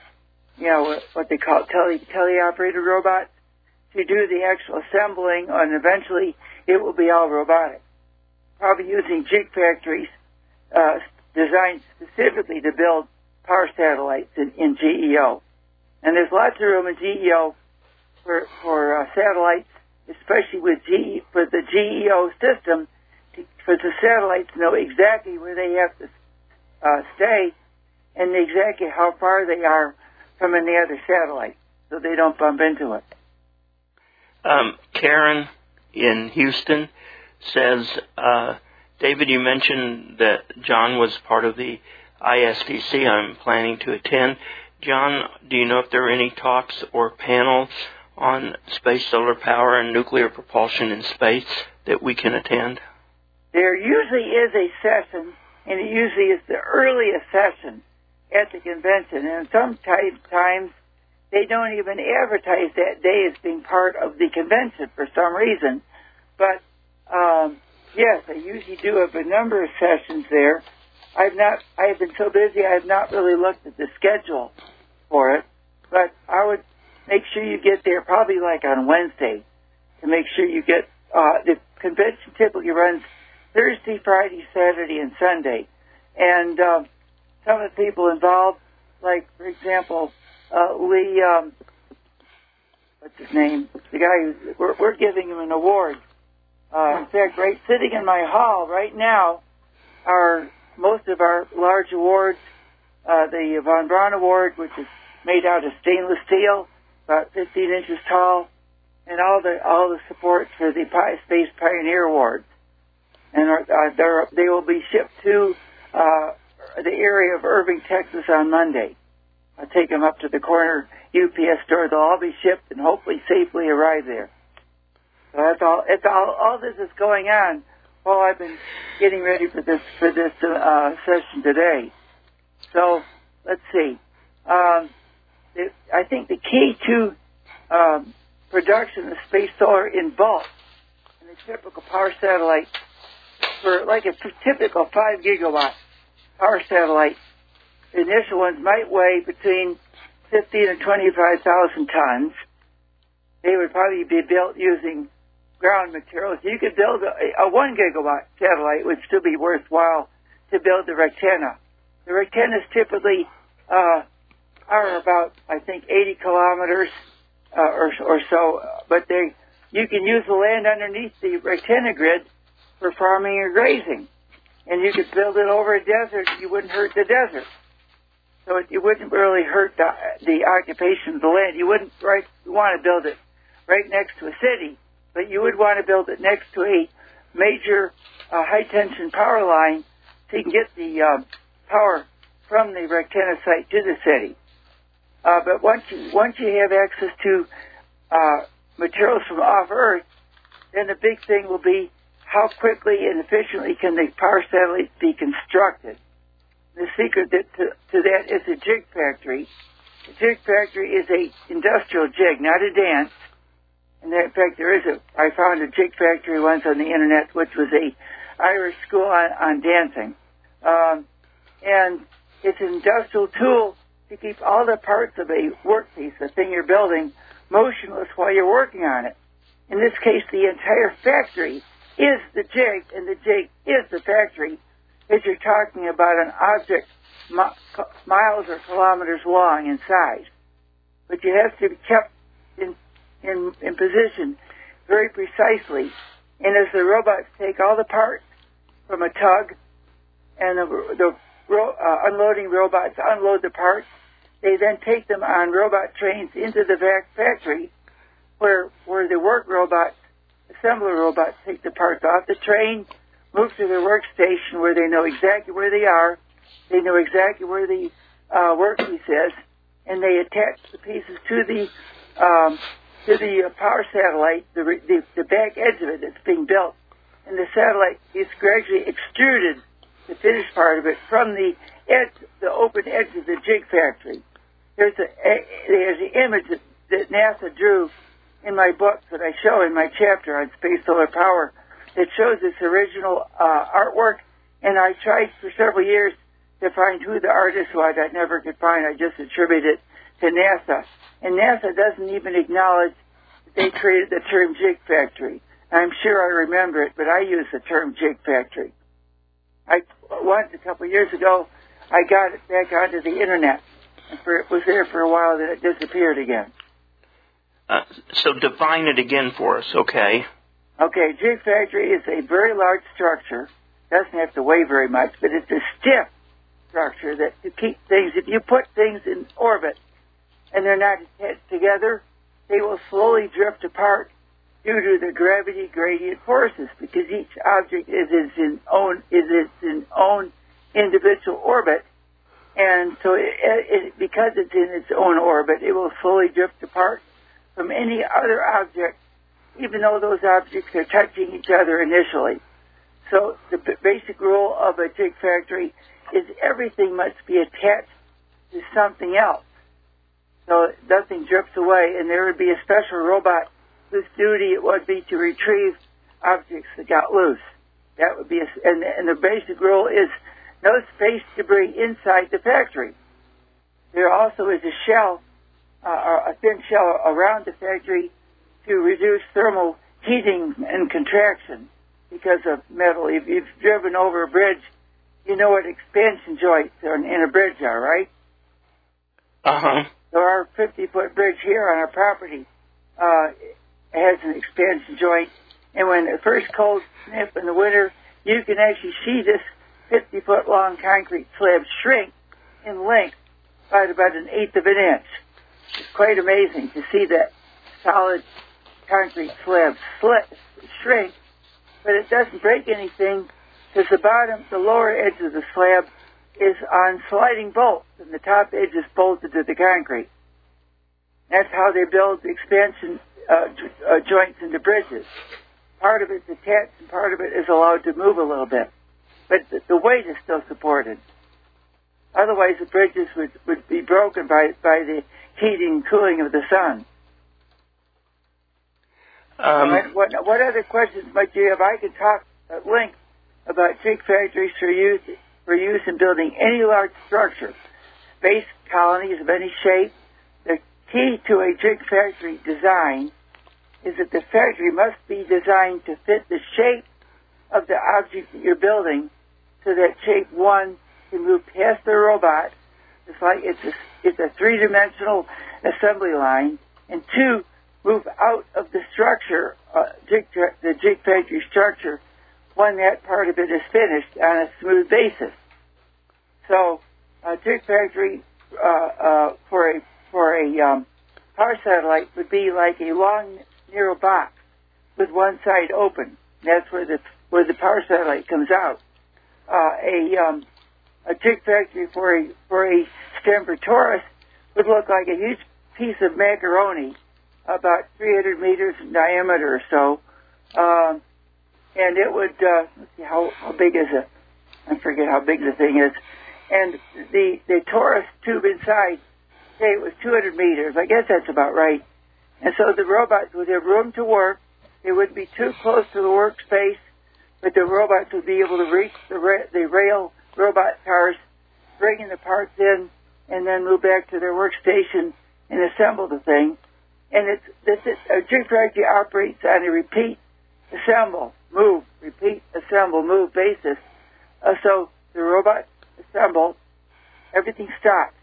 you know, what they call tele teleoperated robots, to do the actual assembling, and eventually it will be all robotic. Probably using jig factories uh, designed specifically to build power satellites in, in GEO. And there's lots of room in GEO for, for uh, satellites, especially with GE, for the GEO system, to, for the satellites to know exactly where they have to uh, stay and exactly how far they are from any other satellite so they don't bump into it. Um, Karen in Houston says, uh, David, you mentioned that John was part of the ISDC. I'm planning to attend. John, do you know if there are any talks or panels on space solar power and nuclear propulsion in space that we can attend? There usually is a session, and it usually is the earliest session at the convention. And sometimes they don't even advertise that day as being part of the convention for some reason. But um, yes, I usually do have a number of sessions there. I've not. I have been so busy. I have not really looked at the schedule for it. But I would make sure you get there probably like on Wednesday to make sure you get. Uh, the convention typically runs Thursday, Friday, Saturday, and Sunday, and um, some of the people involved, like for example, uh, Lee. Um, what's his name? The guy who we're, we're giving him an award. Uh, in fact, right sitting in my hall right now are most of our large awards. Uh, the Von Braun Award, which is made out of stainless steel, about 15 inches tall, and all the all the support for the Space Pioneer Award. And uh, they will be shipped to uh, the area of Irving, Texas on Monday. I'll take them up to the corner UPS store. They'll all be shipped and hopefully safely arrive there. So that's all. It's all. All this is going on while I've been getting ready for this for this uh, session today. So let's see. Um, it, I think the key to um, production of space solar in bulk in a typical power satellite for like a typical five gigawatt power satellite, the initial ones might weigh between 15 and 25,000 tons. They would probably be built using ground materials. You could build a, a one gigawatt satellite would still be worthwhile to build the Rectenna. The Rectennas typically uh, are about, I think, 80 kilometers uh, or, or so, but they you can use the land underneath the Rectenna grid for farming or grazing, and you could build it over a desert. You wouldn't hurt the desert, so it, it wouldn't really hurt the, the occupation of the land. You wouldn't right want to build it right next to a city but you would want to build it next to a major uh, high tension power line so you can get the um, power from the Rectenna site to the city. Uh, but once you once you have access to uh, materials from off Earth, then the big thing will be how quickly and efficiently can the power satellite be constructed. The secret to, to that is a jig factory. A jig factory is a industrial jig, not a dance. And in fact, there is a. I found a jig factory once on the internet, which was a Irish school on, on dancing, um, and it's an industrial tool to keep all the parts of a workpiece, the thing you're building, motionless while you're working on it. In this case, the entire factory is the jig, and the jig is the factory, as you're talking about an object miles or kilometers long in size. But you have to be kept in, in, in position very precisely. And as the robots take all the parts from a tug, and the, the uh, unloading robots unload the parts, they then take them on robot trains into the factory, where where the work robots, assembler robots, take the parts off the train, move to their workstation where they know exactly where they are, they know exactly where the uh, workpiece is, and they attach the pieces to the um, to the uh, power satellite, the, the the back edge of it that's being built, and the satellite is gradually extruded, the finished part of it, from the edge, the open edge of the jig factory. There's a, a there's an image that, that NASA drew in my book that I show in my chapter on space solar power that shows this original uh, artwork. And I tried for several years to find who the artist was. I never could find. I just attribute it to NASA. And NASA doesn't even acknowledge they created the term jig factory. I'm sure I remember it, but I use the term jig factory. I once a couple of years ago, I got it back onto the internet for, it was there for a while, then it disappeared again. Uh, so define it again for us, okay? Okay, jig factory is a very large structure. Doesn't have to weigh very much, but it's a stiff structure that to keep things. If you put things in orbit and they're not together, they will slowly drift apart due to the gravity gradient forces because each object is its own is its own individual orbit and so, it, it, because it's in its own orbit, it will slowly drift apart from any other object, even though those objects are touching each other initially. So, the basic rule of a jig factory is everything must be attached to something else. So nothing drifts away, and there would be a special robot whose duty it would be to retrieve objects that got loose. That would be, a, and, and the basic rule is no space debris inside the factory. There also is a shell, uh, a thin shell around the factory to reduce thermal heating and contraction because of metal. If you've driven over a bridge, you know what expansion joints in a bridge are, right? Uh huh. So our 50 foot bridge here on our property uh, has an expansion joint, and when the first cold snap in the winter, you can actually see this 50 foot long concrete slab shrink in length by about an eighth of an inch. It's quite amazing to see that solid concrete slab slit, shrink, but it doesn't break anything because the bottom, the lower edge of the slab is on sliding bolts and the top edge is bolted to the concrete. That's how they build the expansion uh, uh, joints into bridges. Part of it's attached and part of it is allowed to move a little bit but the weight is still supported. Otherwise, the bridges would, would be broken by, by the heating cooling of the sun. Um, what, what, what, other questions might you have? I could talk at length about jig factories for use, for use in building any large structure, space colonies of any shape. The key to a jig factory design is that the factory must be designed to fit the shape of the object that you're building so that shape one can move past the robot. It's like it's a, it's a three-dimensional assembly line, and two, move out of the structure, uh, jig, the jig factory structure, when that part of it is finished on a smooth basis. So, a jig factory uh, uh, for a for a um, power satellite would be like a long, narrow box with one side open. That's where the where the power satellite comes out uh, a um, a jig factory for a for a torus would look like a huge piece of macaroni, about 300 meters in diameter or so. Um, and it would, uh, let's see, how, how big is it? I forget how big the thing is. And the, the torus tube inside, say it was 200 meters. I guess that's about right. And so the robots would have room to work. They wouldn't be too close to the workspace, but the robots would be able to reach the, ra- the rail robot cars, bringing the parts in, and then move back to their workstation and assemble the thing. And it's this is, a jig factory operates on a repeat, assemble, move, repeat, assemble, move basis. Uh, so the robot assemble, everything stops.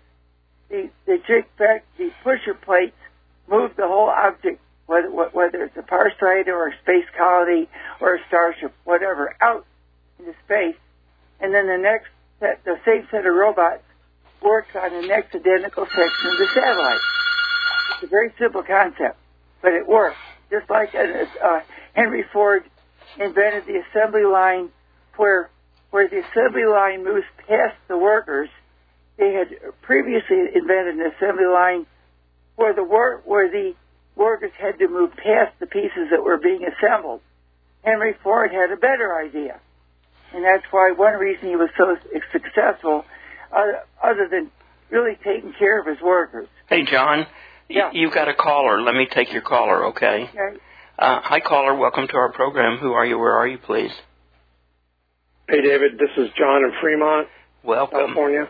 The the jig fact the pusher plates move the whole object, whether whether it's a strider or a space colony or a starship, whatever, out into space, and then the next set, the same set of robots works on the next identical section of the satellite. It's a very simple concept, but it works. Just like uh, Henry Ford invented the assembly line where where the assembly line moves past the workers. They had previously invented an assembly line where the work where the workers had to move past the pieces that were being assembled. Henry Ford had a better idea, and that's why one reason he was so successful, uh, other than really taking care of his workers. Hey, John. Yeah. You've got a caller. Let me take your caller, okay? Okay. Uh, hi, caller. Welcome to our program. Who are you? Where are you, please? Hey, David. This is John in Fremont, Welcome. California.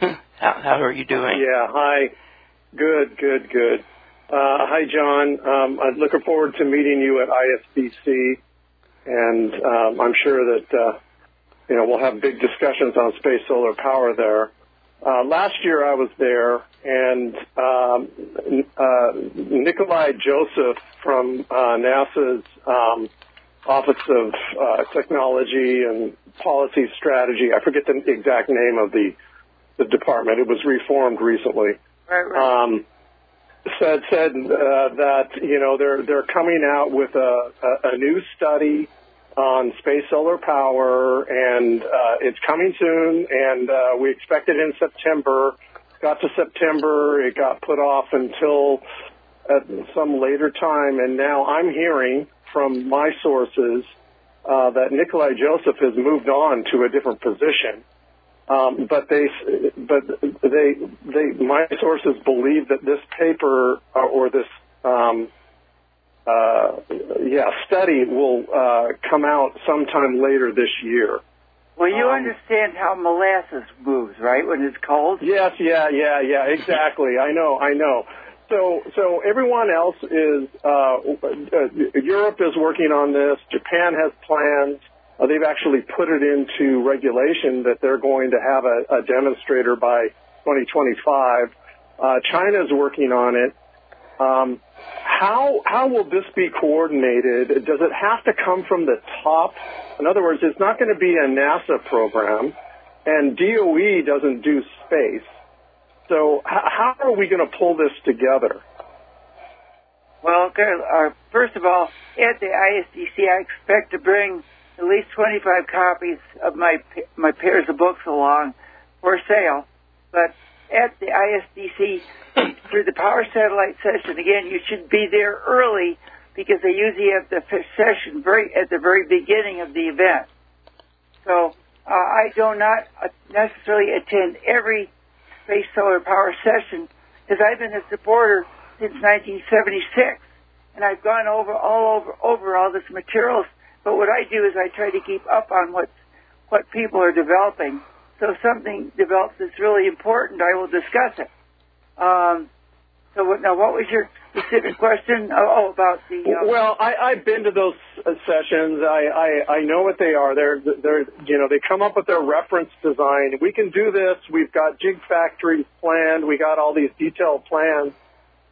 how, how are you doing? Yeah. Hi. Good. Good. Good. Uh, hi, John. Um, I'm looking forward to meeting you at ISDC, and um, I'm sure that uh, you know we'll have big discussions on space solar power there. Uh, last year I was there, and um, uh, Nikolai Joseph from uh, NASA's um, Office of uh, Technology and Policy Strategy, I forget the exact name of the, the department, it was reformed recently, Right, right. um, said, said uh, that, you know, they're, they're coming out with a, a, a new study on space solar power, and uh, it's coming soon, and uh, we expect it in September. Got to September, it got put off until at some later time, and now I'm hearing from my sources uh, that Nikolai Joseph has moved on to a different position. Um, but they, but they, they, my sources believe that this paper uh, or this um, yeah, study will uh, come out sometime later this year. Well, you um, understand how molasses moves, right? When it's cold. Yes, yeah, yeah, yeah, exactly. I know, I know. So, so everyone else is. Uh, uh, Europe is working on this. Japan has plans. Uh, they've actually put it into regulation that they're going to have a, a demonstrator by 2025. Uh, China is working on it. Um, how how will this be coordinated? Does it have to come from the top? In other words, it's not going to be a NASA program, and DOE doesn't do space. So how are we going to pull this together? Well, uh, first of all, at the ISDC, I expect to bring at least 25 copies of my my pairs of books along for sale. But at the ISDC, through the Power Satellite session, again, you should be there early because they usually have the session very at the very beginning of the event. So uh, I do not uh, necessarily attend every space solar power session because I've been a supporter since 1976, and I've gone over all over over all this materials. But what I do is I try to keep up on what what people are developing. So if something develops that's really important, I will discuss it. Um, so what, now, what was your specific question? Oh, oh about the. Uh, Well, I, I've been to those uh, sessions. I, I I know what they are. They're they're you know they come up with their reference design. We can do this. We've got jig factories planned. We got all these detailed plans,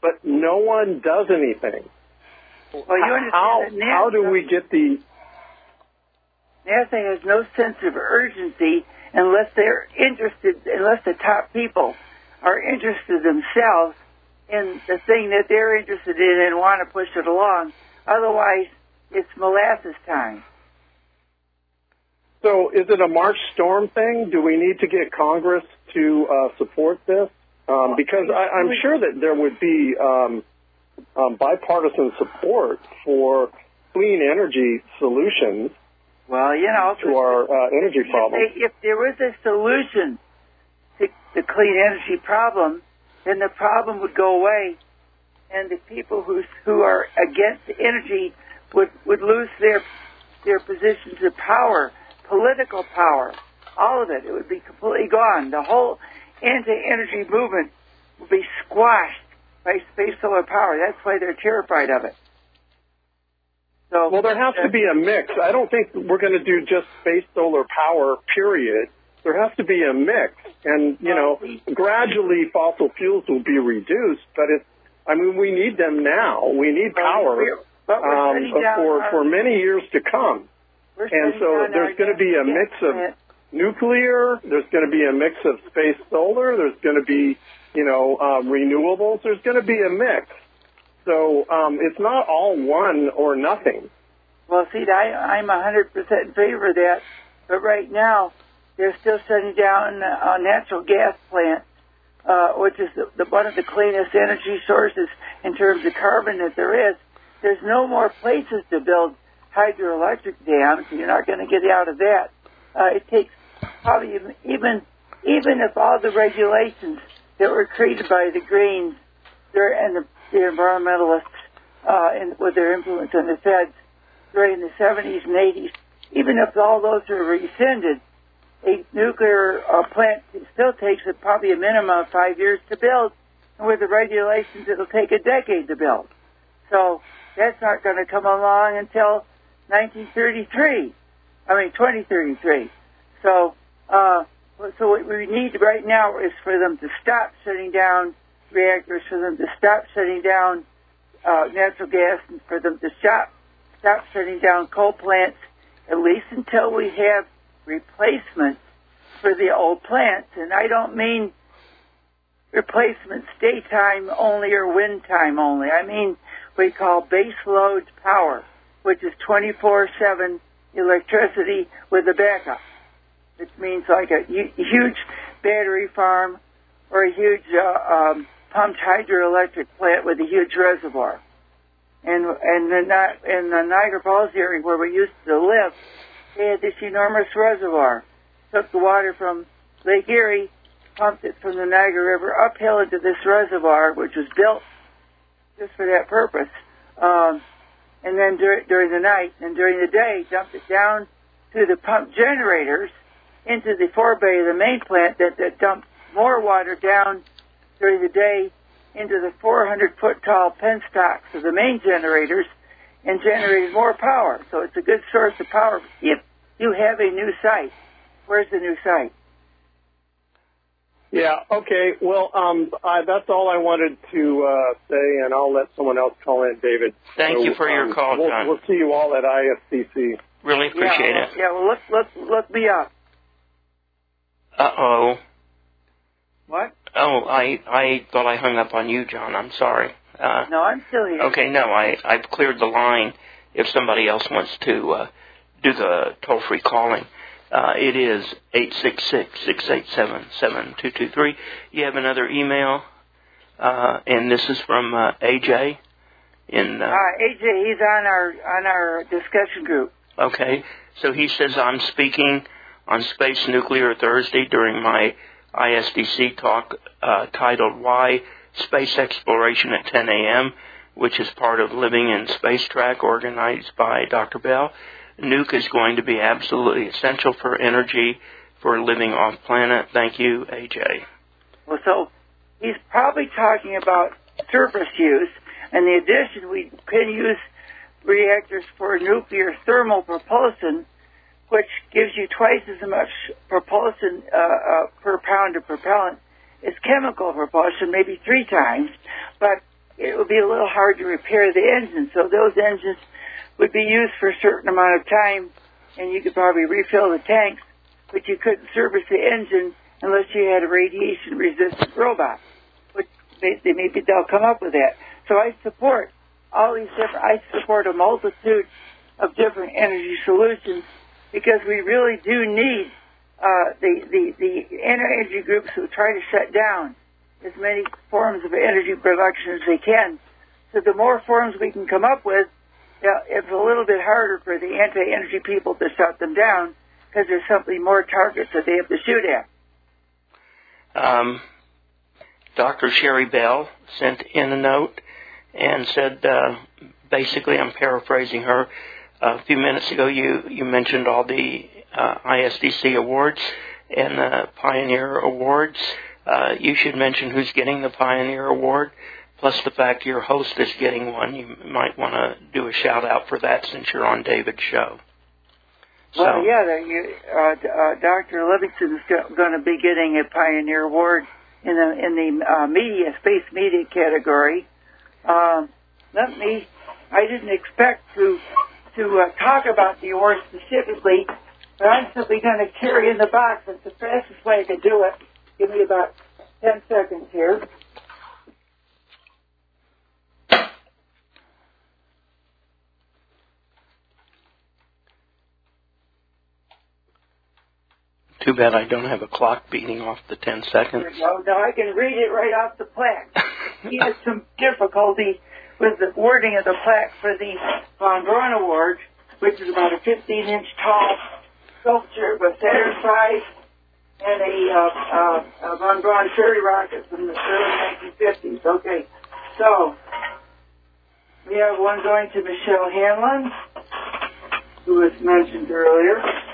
but no one does anything. well, you understand how that NASA, how do we get the NASA has no sense of urgency unless they're interested, unless the top people are interested themselves in the thing that they're interested in and want to push it along. Otherwise, it's molasses time. So is it a March storm thing? Do we need to get Congress to uh, support this? um, because I, I'm sure that there would be um, um, bipartisan support for clean energy solutions Well, you know, to our uh, energy if, problem. they, if there was a solution to the clean energy problem, then the problem would go away, and the people who who are against energy would would lose their their positions of power, political power, all of it. It would be completely gone. The whole anti-energy movement would be squashed by space solar power. That's why they're terrified of it. Well, there has to be a mix. I don't think we're going to do just space solar power, period. There has to be a mix. And, you know, gradually fossil fuels will be reduced, but it's, I mean, we need them now. We need power We're- But we're um, for, for many years to come. and so there's gonna be a mix of- Nuclear, there's going to be a mix of space solar, there's going to be, you know, um, renewables. There's going to be a mix. So um, it's not all one or nothing. Well, see, I, I'm 100% in favor of that, but right now they're still shutting down a natural gas plant, uh, which is the, the, one of the cleanest energy sources in terms of carbon that there is. There's no more places to build hydroelectric dams. You're not going to get out of that. Uh, it takes probably even, even if all the regulations that were created by the Greens and the, the environmentalists uh, and with their influence on the feds during the 70s and 80s, even if all those are rescinded, a nuclear uh, plant still takes a, probably a minimum of five years to build, and with the regulations, it'll take a decade to build. So that's not going to come along until 1933. I mean 2033. So, uh, so what we need right now is for them to stop shutting down reactors, for them to stop shutting down uh, natural gas, and for them to stop stop shutting down coal plants, at least until we have replacements for the old plants. And I don't mean replacements daytime only or wind time only. I mean we call base load power, which is 24-7 electricity with a backup. Which means like a huge battery farm or a huge uh, um, pumped hydroelectric plant with a huge reservoir. And and the, in the Niagara Falls area where we used to live, they had this enormous reservoir. Took the water from Lake Erie, pumped it from the Niagara River uphill into this reservoir, which was built just for that purpose. Um, and then dur- during the night and during the day, dumped it down to the pump generators into the forebay of the main plant that, that dumped more water down during the day into the 400 foot tall penstocks of the main generators and generated more power. So it's a good source of power if you have a new site. Where's the new site? Yeah. Okay. Well, um, I, that's all I wanted to uh, say, and I'll let someone else call in, David. Thank So, you for your um, call, we'll, John. We'll see you all at ISDC. Really appreciate yeah, it. Yeah, well, look, look, look me up. Uh oh. What? Oh, I I thought I hung up on you, John. I'm sorry. Uh, No, I'm still here. okay, no, I I've cleared the line. If somebody else wants to uh, do the toll free calling, uh, it is eight six six six eight seven seven two two three. You have another email, uh, and this is from uh, AJ. In Uh, uh, AJ, he's on our on our discussion group. Okay, so he says I'm speaking on space nuclear Thursday during my ISDC talk uh, titled "Why Space Exploration at 10 A.M." which is part of Living in Space Track organized by Dr. Bell. Nuke is going to be absolutely essential for energy for living off planet. Thank you, AJ. Well, so he's probably talking about surface use. And in the addition, we can use reactors for nuclear thermal propulsion, which gives you twice as much propulsion uh, uh, per pound of propellant as chemical propulsion, maybe three times. But it would be a little hard to repair the engine, so those engines would be used for a certain amount of time, and you could probably refill the tanks, but you couldn't service the engine unless you had a radiation-resistant robot. Which they, they maybe they'll come up with that. So I support all these different. I support a multitude of different energy solutions because we really do need uh, the, the the energy groups who try to shut down as many forms of energy production as they can. So the more forms we can come up with, it's a little bit harder for the anti-energy people to shut them down because there's simply more targets that they have to shoot at. Um, Dr. Sherry Bell sent in a note and said, uh, basically, I'm paraphrasing her. A few minutes ago, you you mentioned all the uh, ISDC awards and the Pioneer Awards. Uh, you should mention who's getting the Pioneer Award, plus the fact your host is getting one. You might want to do a shout out for that since you're on David's show. So, Well, yeah, you, uh, uh, Dr. Livingston is going to be getting a Pioneer Award in the in the uh, media space media category. Um, let me. I didn't expect to to uh, talk about the award specifically, but I'm simply going to carry in the box. It's the fastest way I can do it. Give me about ten seconds here. too bad I don't have a clock beating off the 10 seconds. No, no, I can read it right off the plaque. he has some difficulty with the wording of the plaque for the Von Braun Award, which is about a 15-inch tall sculpture with Saturn V and a, uh, uh, a Von Braun ferry rocket from the early 1950s. Okay, so we have one going to Michelle Hanlon, who was mentioned earlier. Have-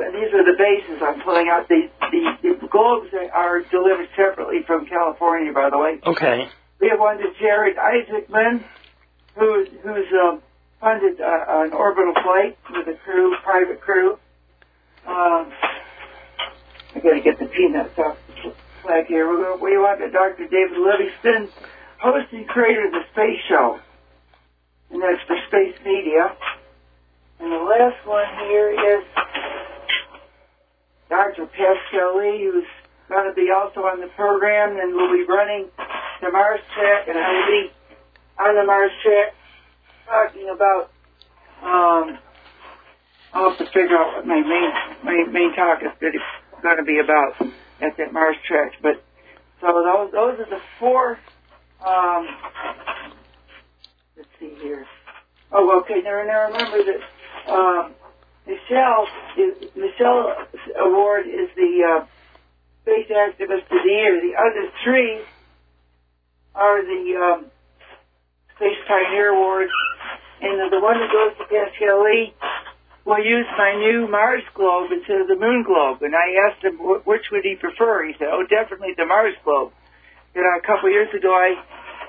and these are the bases I'm pulling out. The, the, the globes are delivered separately from California, by the way. Okay. We have one to Jared Isaacman, who, who's um, funded uh, an orbital flight with a crew, private crew. Um, I got to get the peanuts off the flag here. We want to Dr. David Livingston, host and creator of the Space Show, and that's for Space Media. And the last one here is Dr. Pascal Lee, who's going to be also on the program and will be running the Mars track, and I will be on the Mars track talking about. Um, I'll have to figure out what my main my main talk is going to be about at that Mars track. But so those those are the four. Um, let's see here. Oh, okay. Now, now remember that um, Michelle is Michelle Award is the uh, Space Activist of the Year. The other three are the um, Space Pioneer Awards, and the one that goes to Pascal Lee will use my new Mars globe instead of the Moon globe. And I asked him wh- which would he prefer. He said, "Oh, definitely the Mars globe." You know, a couple of years ago, I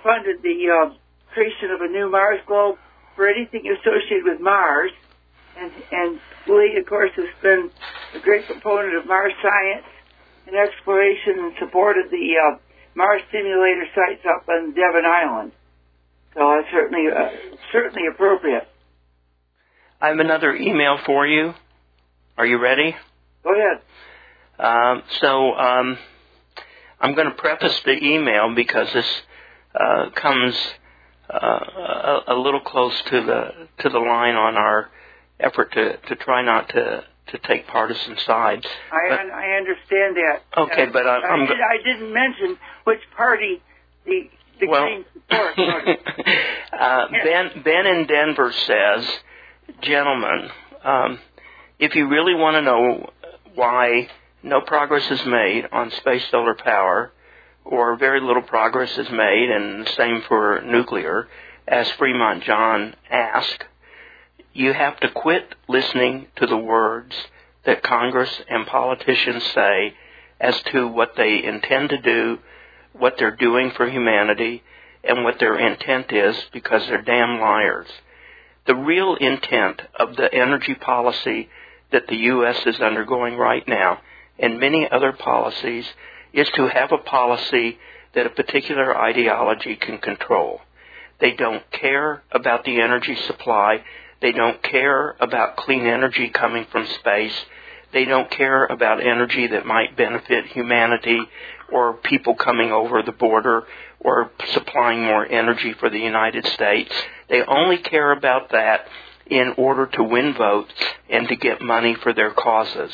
funded the uh, creation of a new Mars globe for anything associated with Mars. And, and Lee, of course, has been a great proponent of Mars science and exploration and supported the uh, Mars simulator sites up on Devon Island. So it's certainly uh, certainly appropriate. I have another email for you. Are you ready? Go ahead. Um, so um, I'm going to preface the email because this uh, comes uh, a, a little close to the to the line on our effort to, to try not to, to take partisan sides. I But- un- I understand that. Okay, Uh, but I- I, I'm go- did, I didn't mention which party the the well, uh, Ben Ben in Denver says, gentlemen, um, if you really want to know why no progress is made on space solar power, or very little progress is made, and the same for nuclear, as Fremont John asked, you have to quit listening to the words that Congress and politicians say as to what they intend to do, what they're doing for humanity, and what their intent is because they're damn liars. The real intent of the energy policy that the U.S. is undergoing right now and many other policies is to have a policy that a particular ideology can control. They don't care about the energy supply. They don't care about clean energy coming from space. They don't care about energy that might benefit humanity or people coming over the border or supplying more energy for the United States. They only care about that in order to win votes and to get money for their causes.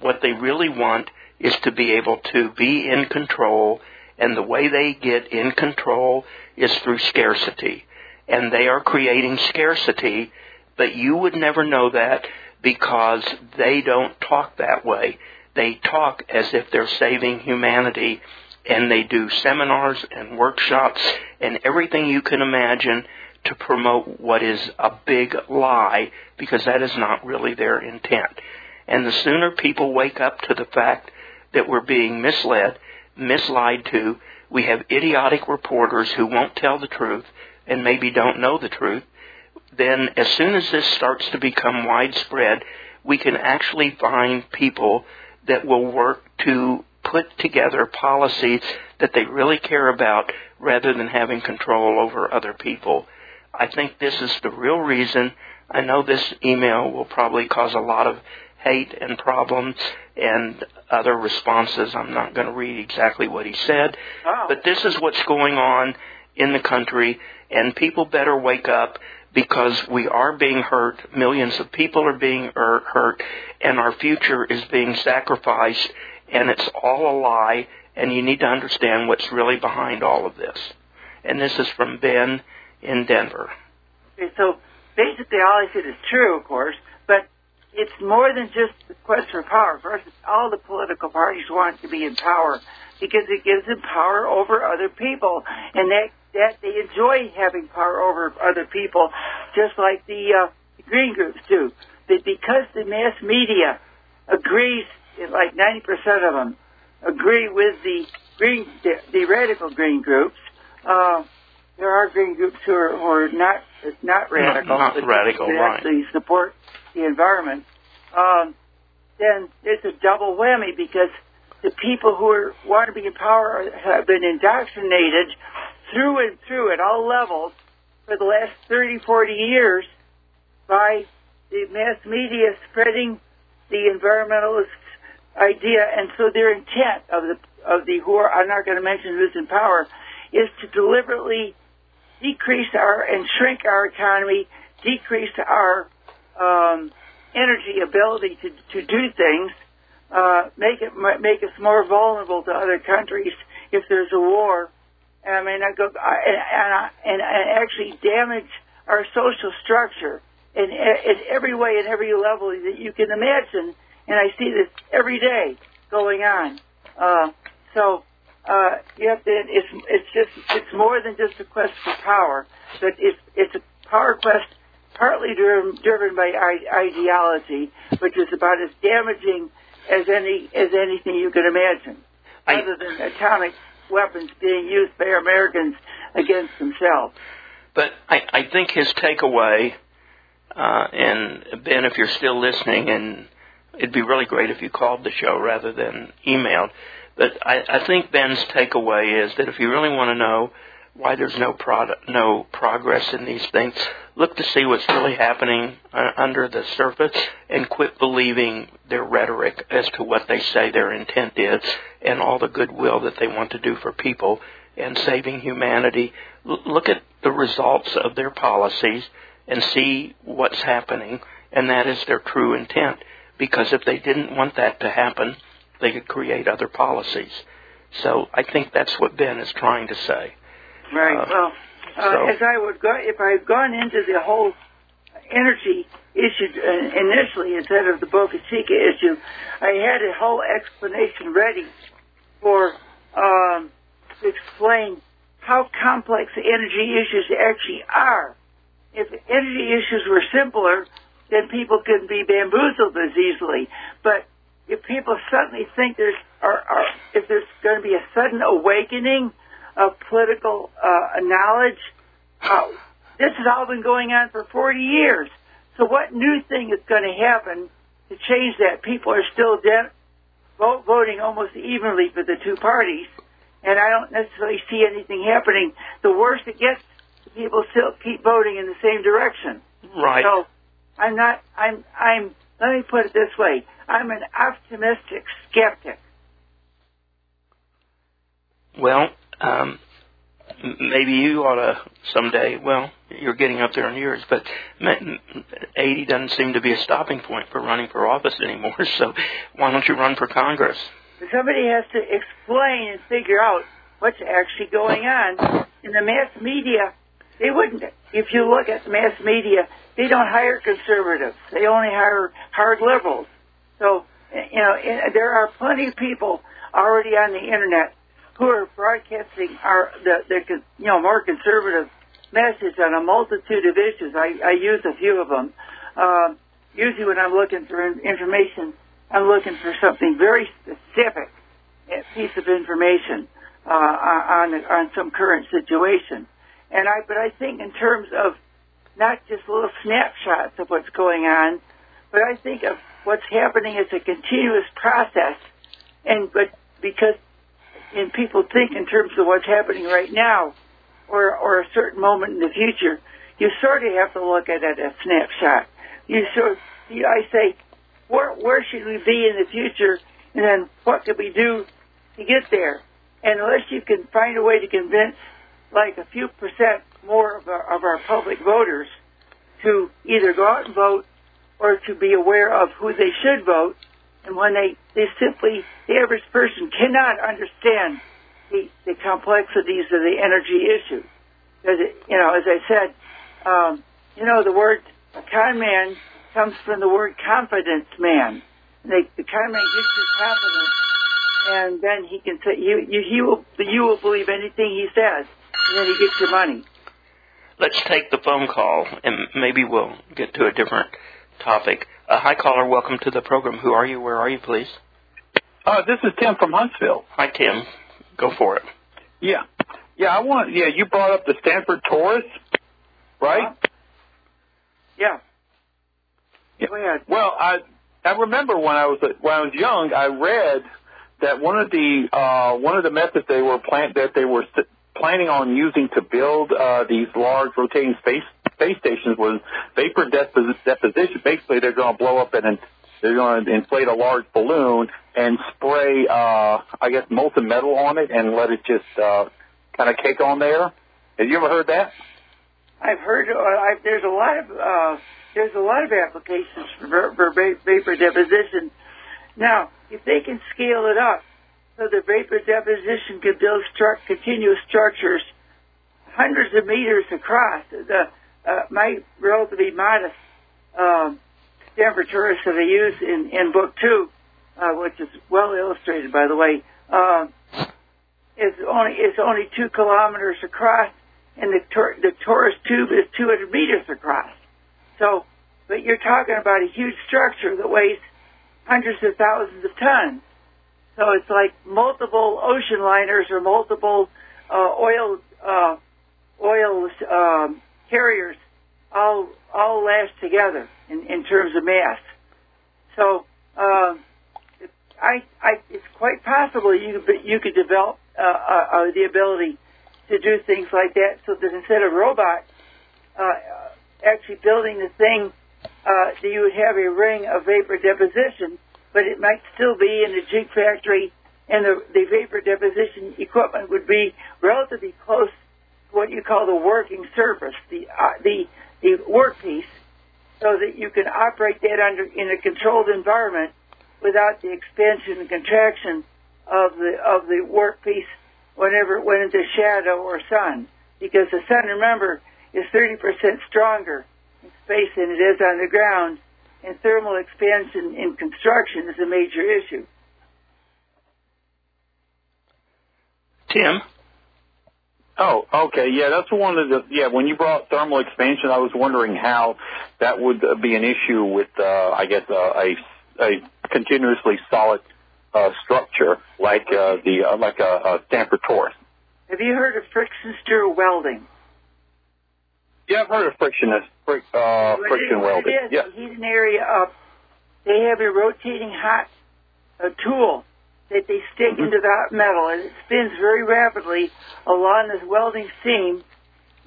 What they really want is to be able to be in control, and the way they get in control is through scarcity. And they are creating scarcity, but you would never know that because they don't talk that way. They talk as if they're saving humanity, and they do seminars and workshops and everything you can imagine to promote what is a big lie because that is not really their intent. And the sooner people wake up to the fact that we're being misled, mislied to, we have idiotic reporters who won't tell the truth and maybe don't know the truth, then as soon as this starts to become widespread, we can actually find people that will work to put together policies that they really care about rather than having control over other people. I think this is the real reason. I know this email will probably cause a lot of hate and problems and other responses. I'm not going to read exactly what he said, Oh. but this is what's going on in the country, and people better wake up because we are being hurt. Millions of people are being er- hurt, and our future is being sacrificed, and it's all a lie, and you need to understand what's really behind all of this. And this is from Ben in Denver. Okay, so basically all I said is true, of course, but it's more than just the quest for power. First, all the political parties want to be in power because it gives them power over other people, and that that they enjoy having power over other people, just like the, uh, the green groups do. But because the mass media agrees, like 90% of them agree with the green, the, the radical green groups. Uh, there are green groups who are, who are not not radical, not but radical, that right. actually support the environment. Um, then it's a double whammy because the people who are, want to be in power have been indoctrinated through and through at all levels for the last 30, 40 years by the mass media spreading the environmentalist idea, and so their intent of the of the who are I'm not going to mention who's in power is to deliberately decrease our and shrink our economy, decrease our um, energy ability to to do things, uh, make it make us more vulnerable to other countries if there's a war. And I mean, I go and, and, and actually damage our social structure in, in every way, in every level that you can imagine. And I see this every day going on. Uh, so uh, you have to. It's it's just it's more than just a quest for power, but it's it's a power quest partly driven driven by ideology, which is about as damaging as any as anything you can imagine, I- other than atomic weapons being used by Americans against themselves. But I, I think his takeaway, uh, and Ben, if you're still listening, and it'd be really great if you called the show rather than emailed. But I, I think Ben's takeaway is that if you really want to know why there's no product, no progress in these things, look to see what's really happening uh, under the surface, and quit believing their rhetoric as to what they say their intent is, and all the goodwill that they want to do for people and saving humanity. L- look at the results of their policies and see what's happening, and that is their true intent. Because if they didn't want that to happen, they could create other policies. So I think that's what Ben is trying to say. Right. Uh, well, uh, so- as I would go, if I had gone into the whole energy issue uh, initially instead of the Boca Chica issue, I had a whole explanation ready for um, to explain how complex the energy issues actually are. If energy issues were simpler, then people couldn't be bamboozled as easily. But if people suddenly think there's, or, or if there's going to be a sudden awakening of political uh, knowledge, uh, this has all been going on for 40 years. So what new thing is going to happen to change that? People are still de- vote, voting almost evenly for the two parties, and I don't necessarily see anything happening. The worse it gets, people still keep voting in the same direction. Right. So I'm not. I'm. I'm. Let me put it this way. I'm an optimistic skeptic. Well, um, maybe you ought to someday. Well, you're getting up there in years, but 80 doesn't seem to be a stopping point for running for office anymore. So why don't you run for Congress? somebody has to explain and figure out what's actually going on. In the mass media, they wouldn't. If you look at mass media, they don't hire conservatives. They only hire hard liberals. So, you know, there are plenty of people already on the internet who are broadcasting our the, the you know more conservative message on a multitude of issues. I, I use a few of them. Uh, usually, when I'm looking for information, I'm looking for something very specific, a piece of information uh, on on some current situation. And I, but I think in terms of not just little snapshots of what's going on, but I think of what's happening as a continuous process. And but because and people think in terms of what's happening right now, or or a certain moment in the future, you sort of have to look at it a snapshot. You sort, you, I say, where where should we be in the future, and then what could we do to get there? And unless you can find a way to convince like a few percent more of our, of our public voters to either go out and vote or to be aware of who they should vote. And when they, they simply, the average person cannot understand the, the complexities of the energy issue. Because, it, you know, as I said, um, you know, the word con man comes from the word confidence man. They, the con man gives you confidence, and then he can say, you, you, he will, you will believe anything he says and then he gets your money. Let's take the phone call, and maybe we'll get to a different topic. Uh, hi, caller. Welcome to the program. Who are you? Where are you, please? Uh, this is Tim from Huntsville. Hi, Tim. Go for it. Yeah. Yeah, I want. Yeah, you brought up the Stanford Torus, right? Uh-huh. Yeah. yeah. Go ahead. Well, I I remember when I was when I was young, I read that one of the uh, one of the methods they were plant that they were planning on using to build uh, these large rotating space space stations was vapor deposition. Basically, they're going to blow up and they're going to inflate a large balloon and spray, uh, I guess, molten metal on it and let it just uh, kind of cake on there. Have you ever heard that? I've heard. Uh, I, there's a lot of uh, there's a lot of applications for, for vapor deposition. Now, if they can scale it up so the vapor deposition can build stru- continuous structures hundreds of meters across. The uh, my relatively modest um, Torus that I use in, in book two, uh, which is well illustrated by the way, uh, is only is only two kilometers across, and the tor- the torus tube is 200 meters across. So, but you're talking about a huge structure that weighs hundreds of thousands of tons. So it's like multiple ocean liners or multiple uh, oil uh, oil um, carriers all all lashed together in, in terms of mass. So uh, I, I, it's quite possible you you could develop uh, uh, uh, the ability to do things like that, so that instead of robot uh, actually building the thing, uh, you would have a ring of vapor deposition but it might still be in the jig factory, and the, the vapor deposition equipment would be relatively close what you call the working surface, the uh, the the workpiece, so that you can operate that under in a controlled environment without the expansion and contraction of the of the workpiece whenever it went into shadow or sun. Because the sun, remember, is 30% stronger in space than it is on the ground, and thermal expansion in construction is a major issue. Tim? Oh, okay. Yeah, that's one of the, yeah, when you brought thermal expansion, I was wondering how that would be an issue with, uh, I guess, uh, a, a continuously solid, uh, structure like, uh, the, uh, like a, a Stanford Torus. Have you heard of friction stir welding? Yeah, I've heard of friction, fric, uh, friction welding. It is, yeah. heat an area up. They have a rotating hot a tool that they stick into the hot metal, and it spins very rapidly along this welding seam.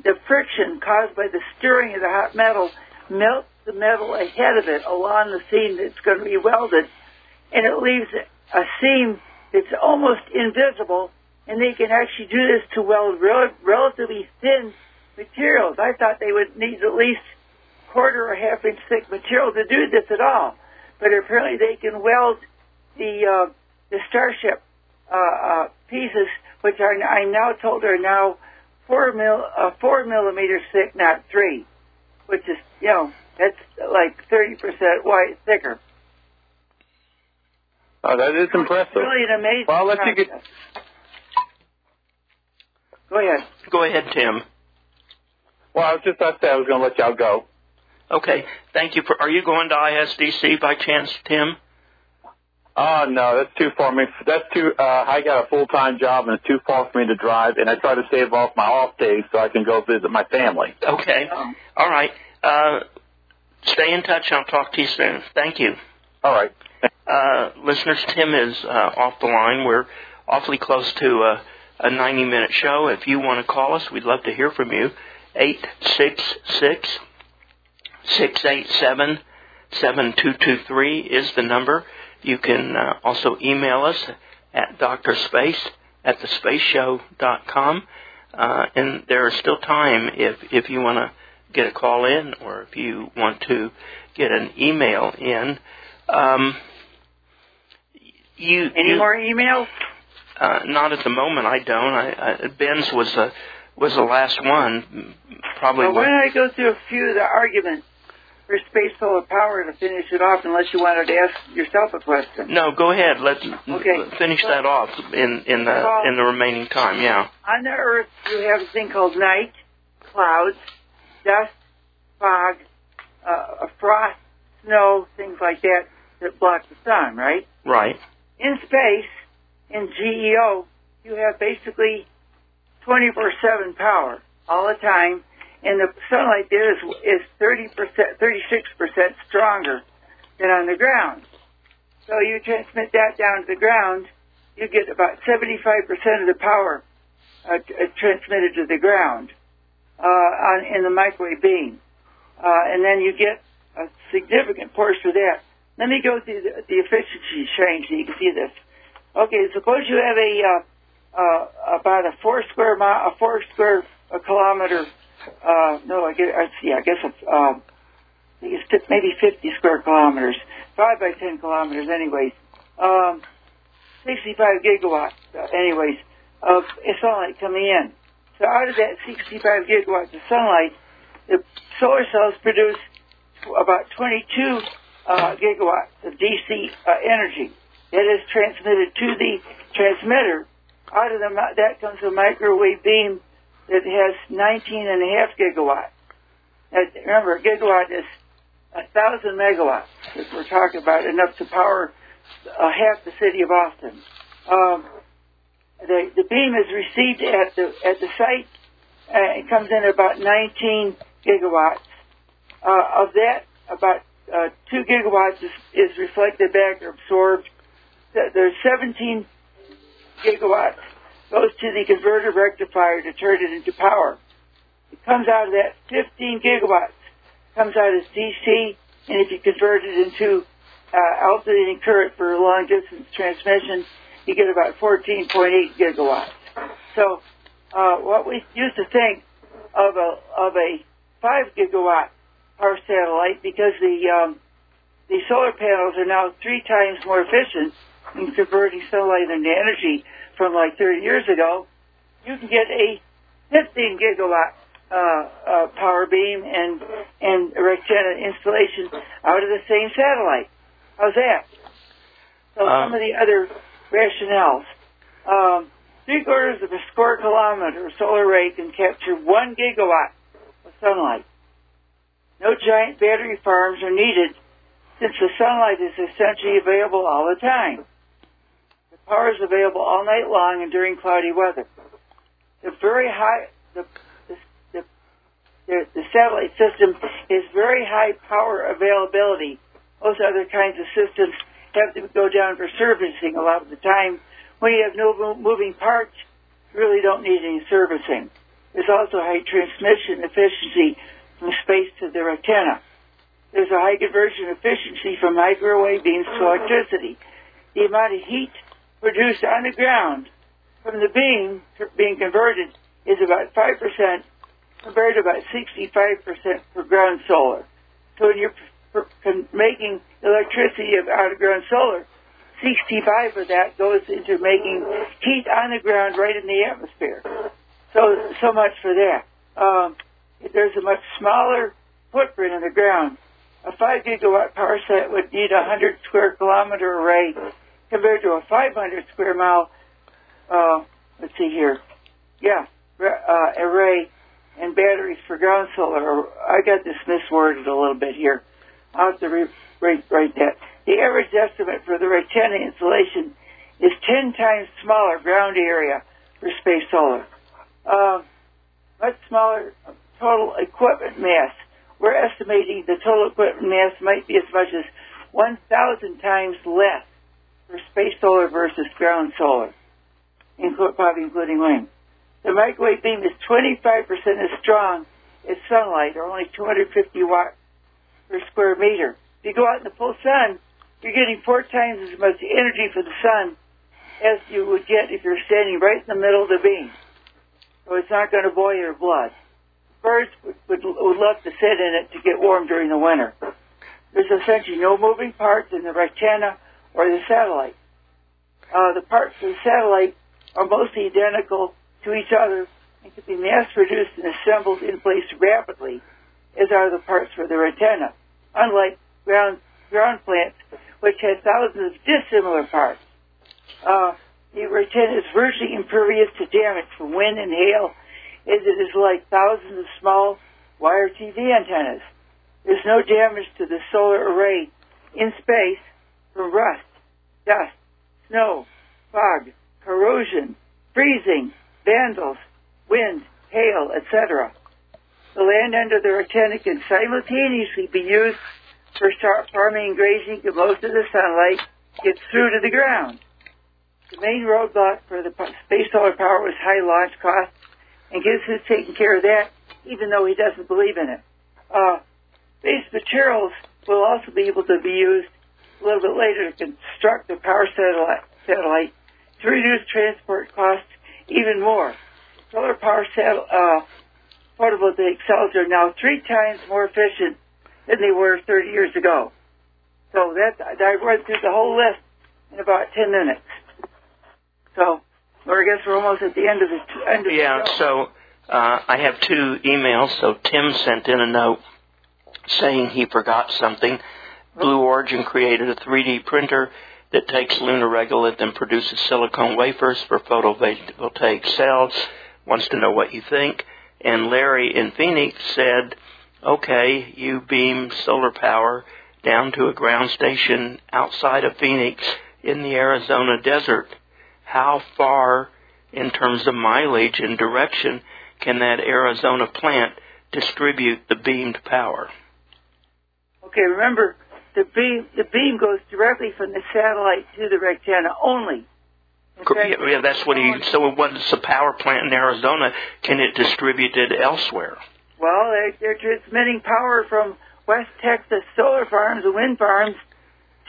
The friction caused by the stirring of the hot metal melts the metal ahead of it along the seam that's going to be welded, and it leaves a seam that's almost invisible. And they can actually do this to weld rel- relatively thin materials. I thought they would need at least quarter or half inch thick material to do this at all. But apparently they can weld the uh, the Starship uh, uh, pieces, which are I'm now told are now four mil uh, four millimeters thick, not three, which is you know that's like thirty percent white thicker. Oh, that is impressive. Really an amazing. Well, I'll let you get- Go ahead. Go ahead, Tim. Well, I was just about to say I was going to let y'all go. Okay, thank you. For, are you going to ISDC by chance, Tim? Oh no, that's too far. Me, that's too. Uh, I got a full time job, and it's too far for me to drive. And I try to save off my off days so I can go visit my family. Okay. All right. Uh, stay in touch. I'll talk to you soon. Thank you. All right. Uh, listeners, Tim is uh, off the line. We're awfully close to a, a 90 minute show. If you want to call us, we'd love to hear from you. 866 687 7223 is the number. You can uh, also email us at drspace at thespaceshow.com. Uh, and there is still time if, if you want to get a call in or if you want to get an email in. Um, you, Any you, more emails? uh, not at the moment. I don't. I, I, Ben's was the was the last one. Probably. Well, why don't I go through a few of the arguments for space solar power to finish it off, unless you wanted to ask yourself a question. no, go ahead. Let Okay. finish that off in in the Well- in the remaining time. Yeah. On the Earth, you have a thing called night, clouds, dust, fog, uh, a frost, snow, things like that that block the sun, right? Right. In space, in GEO, you have basically 24/7 power all the time, and the sunlight there is is 30 percent, 36 percent stronger than on the ground. So you transmit that down to the ground, you get about 75 percent of the power uh, uh, transmitted to the ground uh, on in the microwave beam, uh, and then you get a significant portion of that. Let me go through the, the efficiency change so you can see this. Okay, suppose you have a uh, about a four square mile, a four square uh, kilometer. Uh, no, I guess, I see. I guess it's, um, I think it's maybe 50 square kilometers, five by 10 kilometers, anyways. Um, 65 gigawatts, uh, anyways, of sunlight coming in. So out of that 65 gigawatts of sunlight, the solar cells produce about 22 uh, gigawatts of DC uh, energy. That is transmitted to the transmitter. Out of the, that comes a microwave beam that has 19 and a half gigawatts. Now, remember, a gigawatt is a thousand megawatts. If we're talking about enough to power uh, half the city of Austin. Um, the the beam is received at the at the site. Uh, it comes in at about 19 gigawatts. Uh, of that, about uh, two gigawatts is, is reflected back or absorbed. There's 17 gigawatts goes to the converter rectifier to turn it into power. It comes out of that 15 gigawatts comes out as DC, and if you convert it into uh, alternating current for long distance transmission, you get about 14.8 gigawatts. So, uh, what we used to think of a of a five gigawatt power satellite because the um, the solar panels are now three times more efficient in converting sunlight into energy from like 30 years ago. You can get a 15 gigawatt uh, uh, power beam and and a rectangular installation out of the same satellite. How's that? So Uh, some of the other rationales. Um, three quarters of a square kilometer solar array can capture one gigawatt of sunlight. No giant battery farms are needed since the sunlight is essentially available all the time. Power is available all night long and during cloudy weather. The very high, the, the, the, the satellite system is very high power availability. Most other kinds of systems have to go down for servicing a lot of the time. When you have no moving parts, you really don't need any servicing. There's also high transmission efficiency from space to the antenna. There's a high conversion efficiency from microwave beams to electricity. The amount of heat produced on the ground from the beam being converted is about 5% compared to about 65% for ground solar. So when you're making electricity of out of ground solar, 65 of that goes into making heat on the ground right in the atmosphere. So, so much for that. Um, there's a much smaller footprint in the ground. A 5 gigawatt power set would need a 100 square kilometer array compared to a 500 square mile, uh, let's see here. Yeah, uh, array and batteries for ground solar. I got this misworded a little bit here. I'll have to re- write, that. The average estimate for the Rectenna installation is 10 times smaller ground area for space solar. Uh, much smaller total equipment mass. We're estimating the total equipment mass might be as much as 1,000 times less for space solar versus ground solar, probably including wind. The microwave beam is 25% as strong as sunlight, or only 250 watts per square meter. If you go out in the full sun, you're getting four times as much energy from the sun as you would get if you're standing right in the middle of the beam. So it's not going to boil your blood. Birds would, would, would love to sit in it to get warm during the winter. There's essentially no moving parts in the Rectenna or the satellite. Uh, the parts of the satellite are mostly identical to each other and can be mass produced and assembled in place rapidly, as are the parts for the Rectenna, unlike ground, ground plants, which have thousands of dissimilar parts. Uh, the Rectenna is virtually impervious to damage from wind and hail, as it is like thousands of small wire TV antennas. There's no damage to the solar array in space from rust, dust, snow, fog, corrosion, freezing, vandals, wind, hail, etc. The land under the Rectenna can simultaneously be used for farming and grazing because most of the sunlight gets through to the ground. The main roadblock for the space solar power was high launch costs, and Gibbs is taking care of that, even though he doesn't believe in it. Uh, base materials will also be able to be used a little bit later to construct the power satellite, satellite to reduce transport costs even more. Solar power satel- uh, photovoltaic cells are now three times more efficient than they were 30 years ago. So that I went through the whole list in about 10 minutes. So, or I guess we're almost at the end of the end of yeah. The so uh, I have two emails. So Tim sent in a note saying he forgot something. Blue Origin created a 3D printer that takes lunar regolith and produces silicone wafers for photovoltaic cells. Wants to know what you think. And Larry in Phoenix said, okay, you beam solar power down to a ground station outside of Phoenix in the Arizona desert. How far, in terms of mileage and direction, can that Arizona plant distribute the beamed power? Okay, remember, the beam the beam goes directly from the satellite to the Rectenna only. Fact, Yeah, yeah, that's what he. So, what's the power plant in Arizona? Can it distribute it elsewhere? Well, they, they're transmitting power from West Texas solar farms and wind farms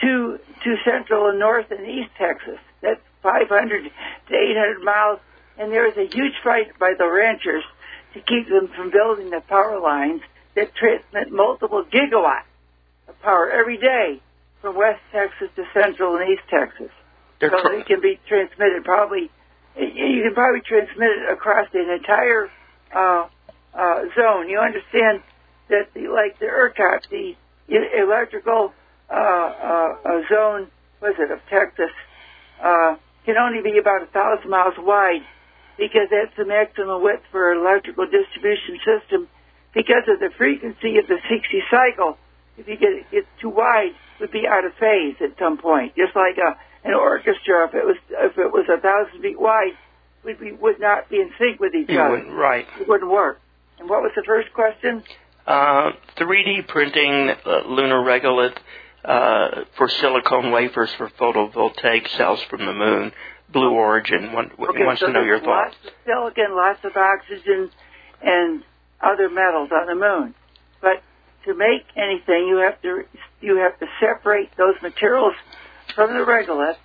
to to Central and North and East Texas. That's 500 to 800 miles, and there is a huge fight by the ranchers to keep them from building the power lines that transmit multiple gigawatts power every day from West Texas to Central and East Texas. They're so tr- it can be transmitted probably. You can probably transmit it across the entire uh, uh, zone. You understand that the like the ERCOT, the electrical uh, uh, uh, zone, was it of Texas, uh, can only be about a thousand miles wide because that's the maximum width for an electrical distribution system because of the frequency of the 60 cycle. If you get it too wide, it would be out of phase at some point. Just like a, an orchestra, if it was if it was a thousand feet wide, we, we would not be in sync with each You other. right. It wouldn't work. And what was the first question? Uh, 3D printing uh, lunar regolith uh, for silicone wafers for photovoltaic cells from the moon. Blue Origin want, Okay, wants so to know your thoughts. Lots of silicon, lots of oxygen, and other metals on the moon. But to make anything, you have to you have to separate those materials from the regolith.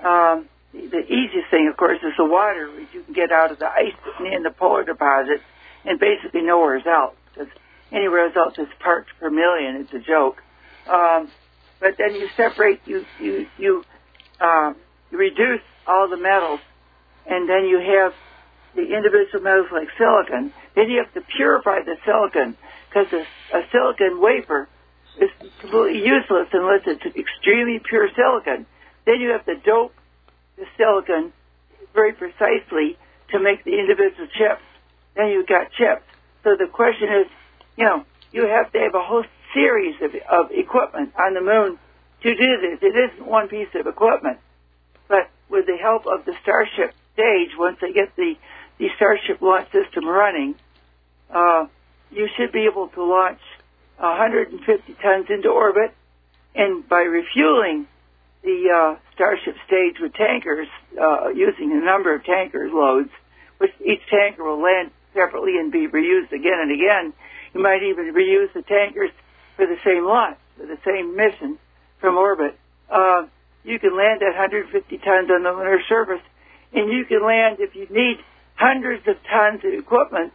Um, the, easiest thing, of course, is the water, which you can get out of the ice in the polar deposit, and basically nowhere else. Because anywhere else it's parts per million. It's a joke. Um, but then you separate you you you uh, reduce all the metals, and then you have the individual metals like silicon. Then you have to purify the silicon because a, a silicon wafer is completely useless unless it's extremely pure silicon. Then you have to dope the silicon very precisely to make the individual chips. Then you've got chips. So the question is, you know, you have to have a whole series of, of equipment on the moon to do this. It isn't one piece of equipment. But with the help of the Starship stage, once they get the, the Starship launch system running, uh, you should be able to launch 150 tons into orbit. And by refueling the uh, Starship stage with tankers, uh, using a number of tankers loads, which each tanker will land separately and be reused again and again. You might even reuse the tankers for the same launch, for the same mission from orbit. Uh, you can land at 150 tons on the lunar surface, and you can land if you need hundreds of tons of equipment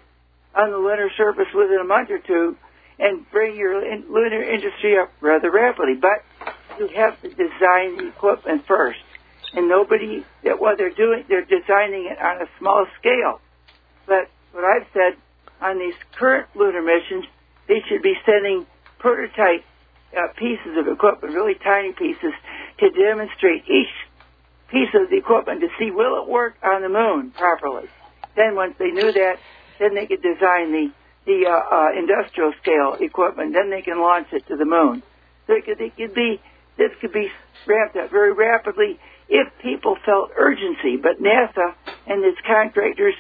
on the lunar surface within a month or two, and bring your lunar industry up rather rapidly. But you have to design the equipment first, and nobody that what they're doing, they're designing it on a small scale. But what I've said on these current lunar missions, they should be sending prototype uh, pieces of equipment, really tiny pieces, to demonstrate each piece of the equipment to see will it work on the moon properly. Then once they knew that, then they could design the the uh, uh, industrial scale equipment. Then they can launch it to the moon. So it could, it could be this could be ramped up very rapidly if people felt urgency. But NASA and its contractors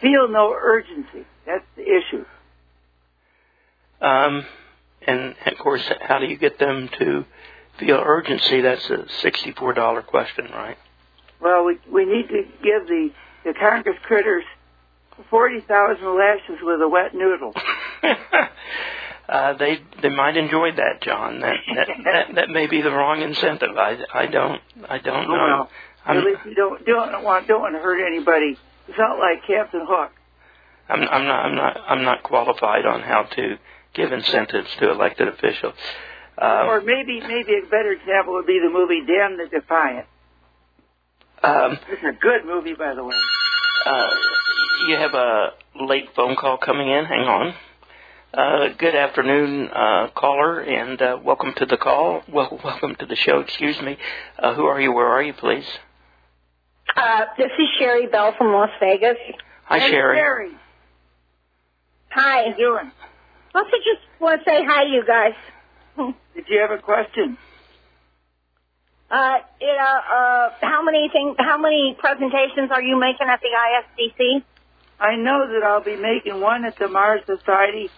feel no urgency. That's the issue. Um, and of course, how do you get them to feel urgency? That's a sixty-four dollar question, right? Well, we we need to give the the Congress critters forty thousand lashes with a wet noodle. uh, they they might enjoy that, John. That that, that that may be the wrong incentive. I, I don't I don't know. Well, at least you don't don't want don't want to hurt anybody. It's not like Captain Hook. I'm, I'm not I'm not I'm not qualified on how to give incentives to elected officials. Um, or maybe maybe a better example would be the movie Damn the Defiant. um, It's a good movie, by the way. uh, you have a late phone call coming in. Hang on. Uh, good afternoon, uh, caller, and uh, welcome to the call. Well, welcome to the show. Excuse me. Uh, who are you? Where are you, please? Uh, this is Sherry Bell from Las Vegas. Hi, Hey, Sherry. Sherry, Hi. how you doing? Also, just want to say hi to you guys. Did you have a question? Uh, you know, uh, how many things, how many presentations are you making at the ISDC? I know that I'll be making one at the Mars Society.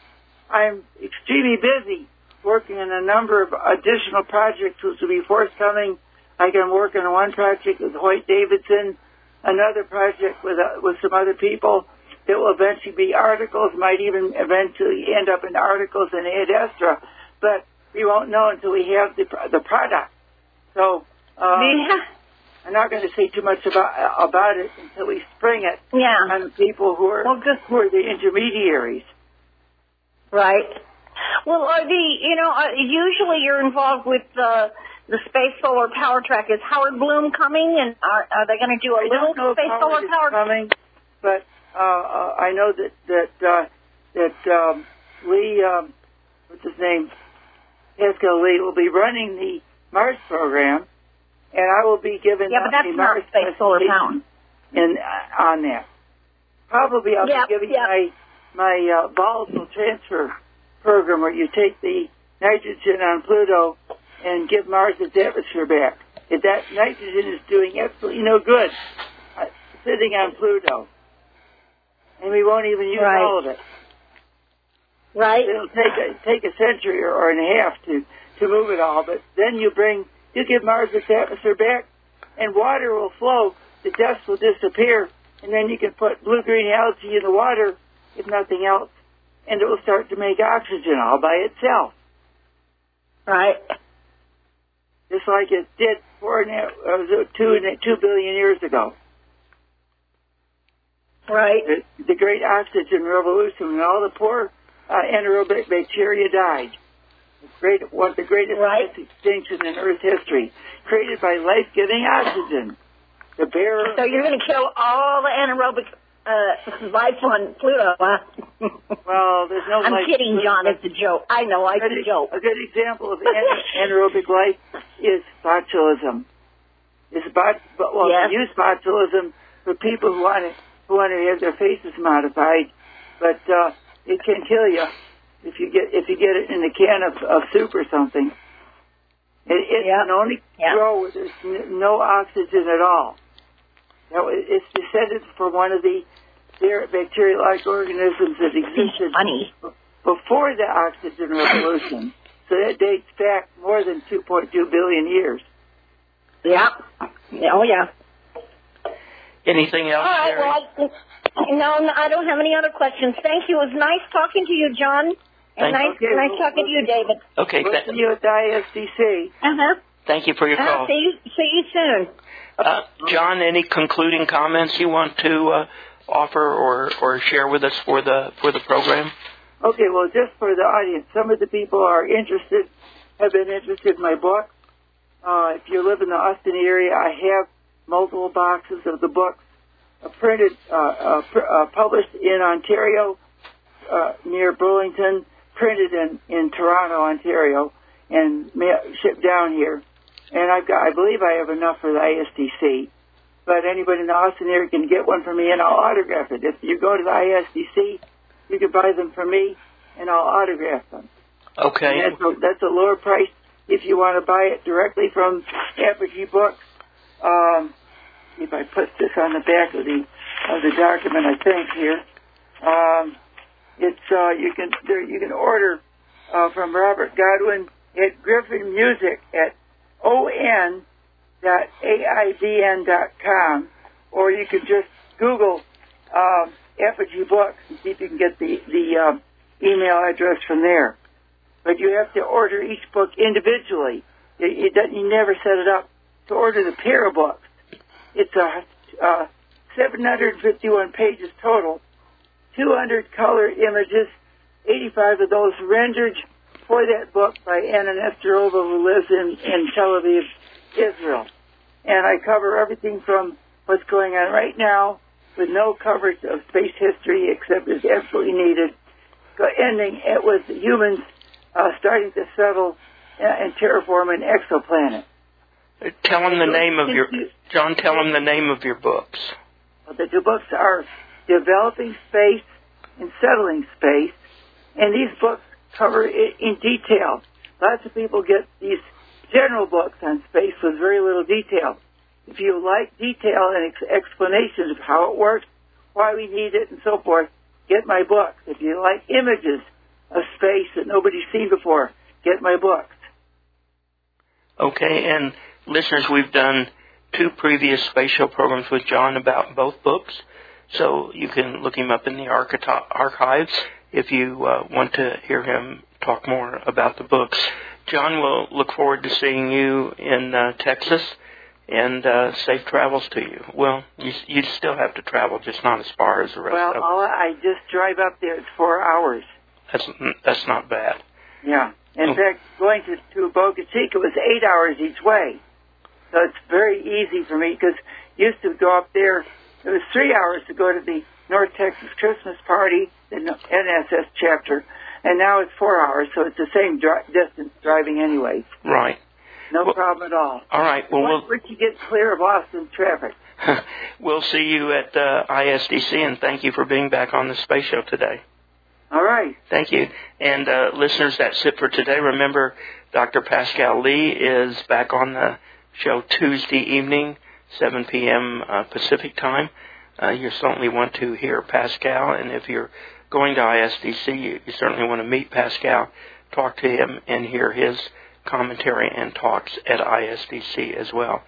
I'm extremely busy working on a number of additional projects which will be forthcoming. I can work on one project with Hoyt Davidson, another project with uh, with some other people that will eventually be articles, might even eventually end up in articles in Ad Astra, but we won't know until we have the the product. So uh, yeah. I'm not going to say too much about about it until we spring it Yeah. on the people who are Well, good. who are the intermediaries. Right. Well, are the, you know, uh, usually you're involved with uh, the Space Solar Power Track. Is Howard Bloom coming, and are, are they going to do a I little know Space Solar Power coming, but uh, uh, I know that that uh, that um, Lee, um, what's his name, Pascal Lee, will be running the Mars program, and I will be giving Yeah, but that's the not Space Solar in uh, on that. Probably I'll Yep, be giving yep. my my uh, volatile transfer program where you take the nitrogen on Pluto and give Mars its atmosphere back. If that nitrogen is doing absolutely no good uh, sitting on Pluto, and we won't even use Right. all of it. right? It'll take a, take a century or, or and a half to to move it all, but then you bring you give Mars its atmosphere back, and water will flow. The dust will disappear, and then you can put blue green algae in the water, if nothing else, and it will start to make oxygen all by itself, Right. just like it did four and a half, uh, two and a- two billion years ago. Right. The, the great oxygen revolution, when all the poor uh, anaerobic bacteria died. Great, one of the greatest Right. extinction in Earth history, created by life-giving oxygen. The bear. So you're going to kill all the anaerobic uh, life on Pluto, huh? Well, there's no I'm life- kidding, John. It's a joke. I know. good, a joke. a good example of anaerobic life is botulism. Is bot, well, Yes. use botulism for people who want to who want to have their faces modified, but uh, it can kill you if you get if you get it in a can of, of soup or something. It, it Yeah. can only Yeah. grow where there's n- no oxygen at all. Now, it's descended from one of the their bacteria-like organisms that existed Funny. before the oxygen revolution. So that dates back more than 2.2 billion years. Yeah. Oh, yeah. Anything else, All right. Well, I, no, no, I don't have any other questions. Thank you. It was nice talking to you, John. And Thank- nice, Okay, nice well, talking to you, David. okay, We'll th- see you at the ISDC. Uh-huh. thank you for your Uh, call. see you. See you soon. Uh, John, any concluding comments you want to uh, offer or, or share with us for the for the program? Okay, well, just for the audience, some of the people are interested, have been interested in my book. Uh, if you live in the Austin area, I have multiple boxes of the books uh, printed, uh, uh, pr- uh, published in Ontario, uh, near Burlington, printed in, in Toronto, Ontario, and ma- shipped down here. And I've got, I believe I have enough for the ISDC. But anybody in the Austin area can get one from me, and I'll autograph it. If you go to the ISDC, you can buy them from me, and I'll autograph them. Okay. And that's a, that's a lower price if you want to buy it directly from Apogee Books. Um, if I put this on the back of the of the document, I think here, um, it's uh, you can there you can order uh, from Robert Godwin at Griffin Music at on dot aidn dot com, or you could just Google um, Apogee Books and see if you can get the the um, email address from there. But you have to order each book individually. You, don't- you never set it up to order the pair of books. It's a uh, 751 pages total, 200 color images, 85 of those rendered for that book by Anna Nestorova, who lives in, in Tel Aviv, Israel. And I cover everything from what's going on right now with no coverage of space history except as absolutely needed, ending it with humans uh, starting to settle uh, and terraform an exoplanet. Tell him the name of your John. Tell him the name of your books. The two books are Developing Space and Settling Space, and these books cover it in detail. Lots of people get these general books on space with very little detail. If you like detail and ex- explanations of how it works, why we need it, and so forth, get my books. If you like images of space that nobody's seen before, get my books. Okay, and listeners, we've done two previous space show programs with John about both books, so you can look him up in the archives if you uh, want to hear him talk more about the books. John will look forward to seeing you in uh, Texas, and uh, safe travels to you. Well, you you still have to travel, just not as far as the rest Well, of. all I just drive up there. It's four hours. That's that's not bad. Yeah. In Oh. fact, going to, to Boca Chica was eight hours each way. So it's very easy for me because used to go up there, it was three hours to go to the North Texas Christmas party, the NSS chapter, and now it's four hours, so it's the same dri- distance driving anyway. Right. No Well- problem at all. All right. Well, we'll you get clear of Austin traffic. we'll see you at uh, ISDC, and thank you for being back on the space show today. All right. Thank you. And uh, listeners, that's it for today. Remember, Dr. Pascal Lee is back on the show Tuesday evening, 7 p.m. Uh, Pacific time. Uh, you certainly want to hear Pascal, and if you're going to ISDC, you, you certainly want to meet Pascal, talk to him, and hear his commentary and talks at ISDC as well.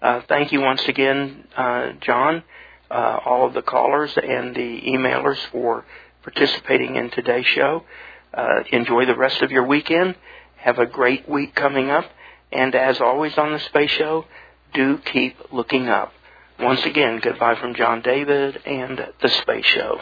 Uh, thank you once again, uh, John, uh, all of the callers and the emailers for participating in today's show. Uh, enjoy the rest of your weekend. Have a great week coming up. And as always on the Space Show, do keep looking up. Once again, goodbye from John David and the Space Show.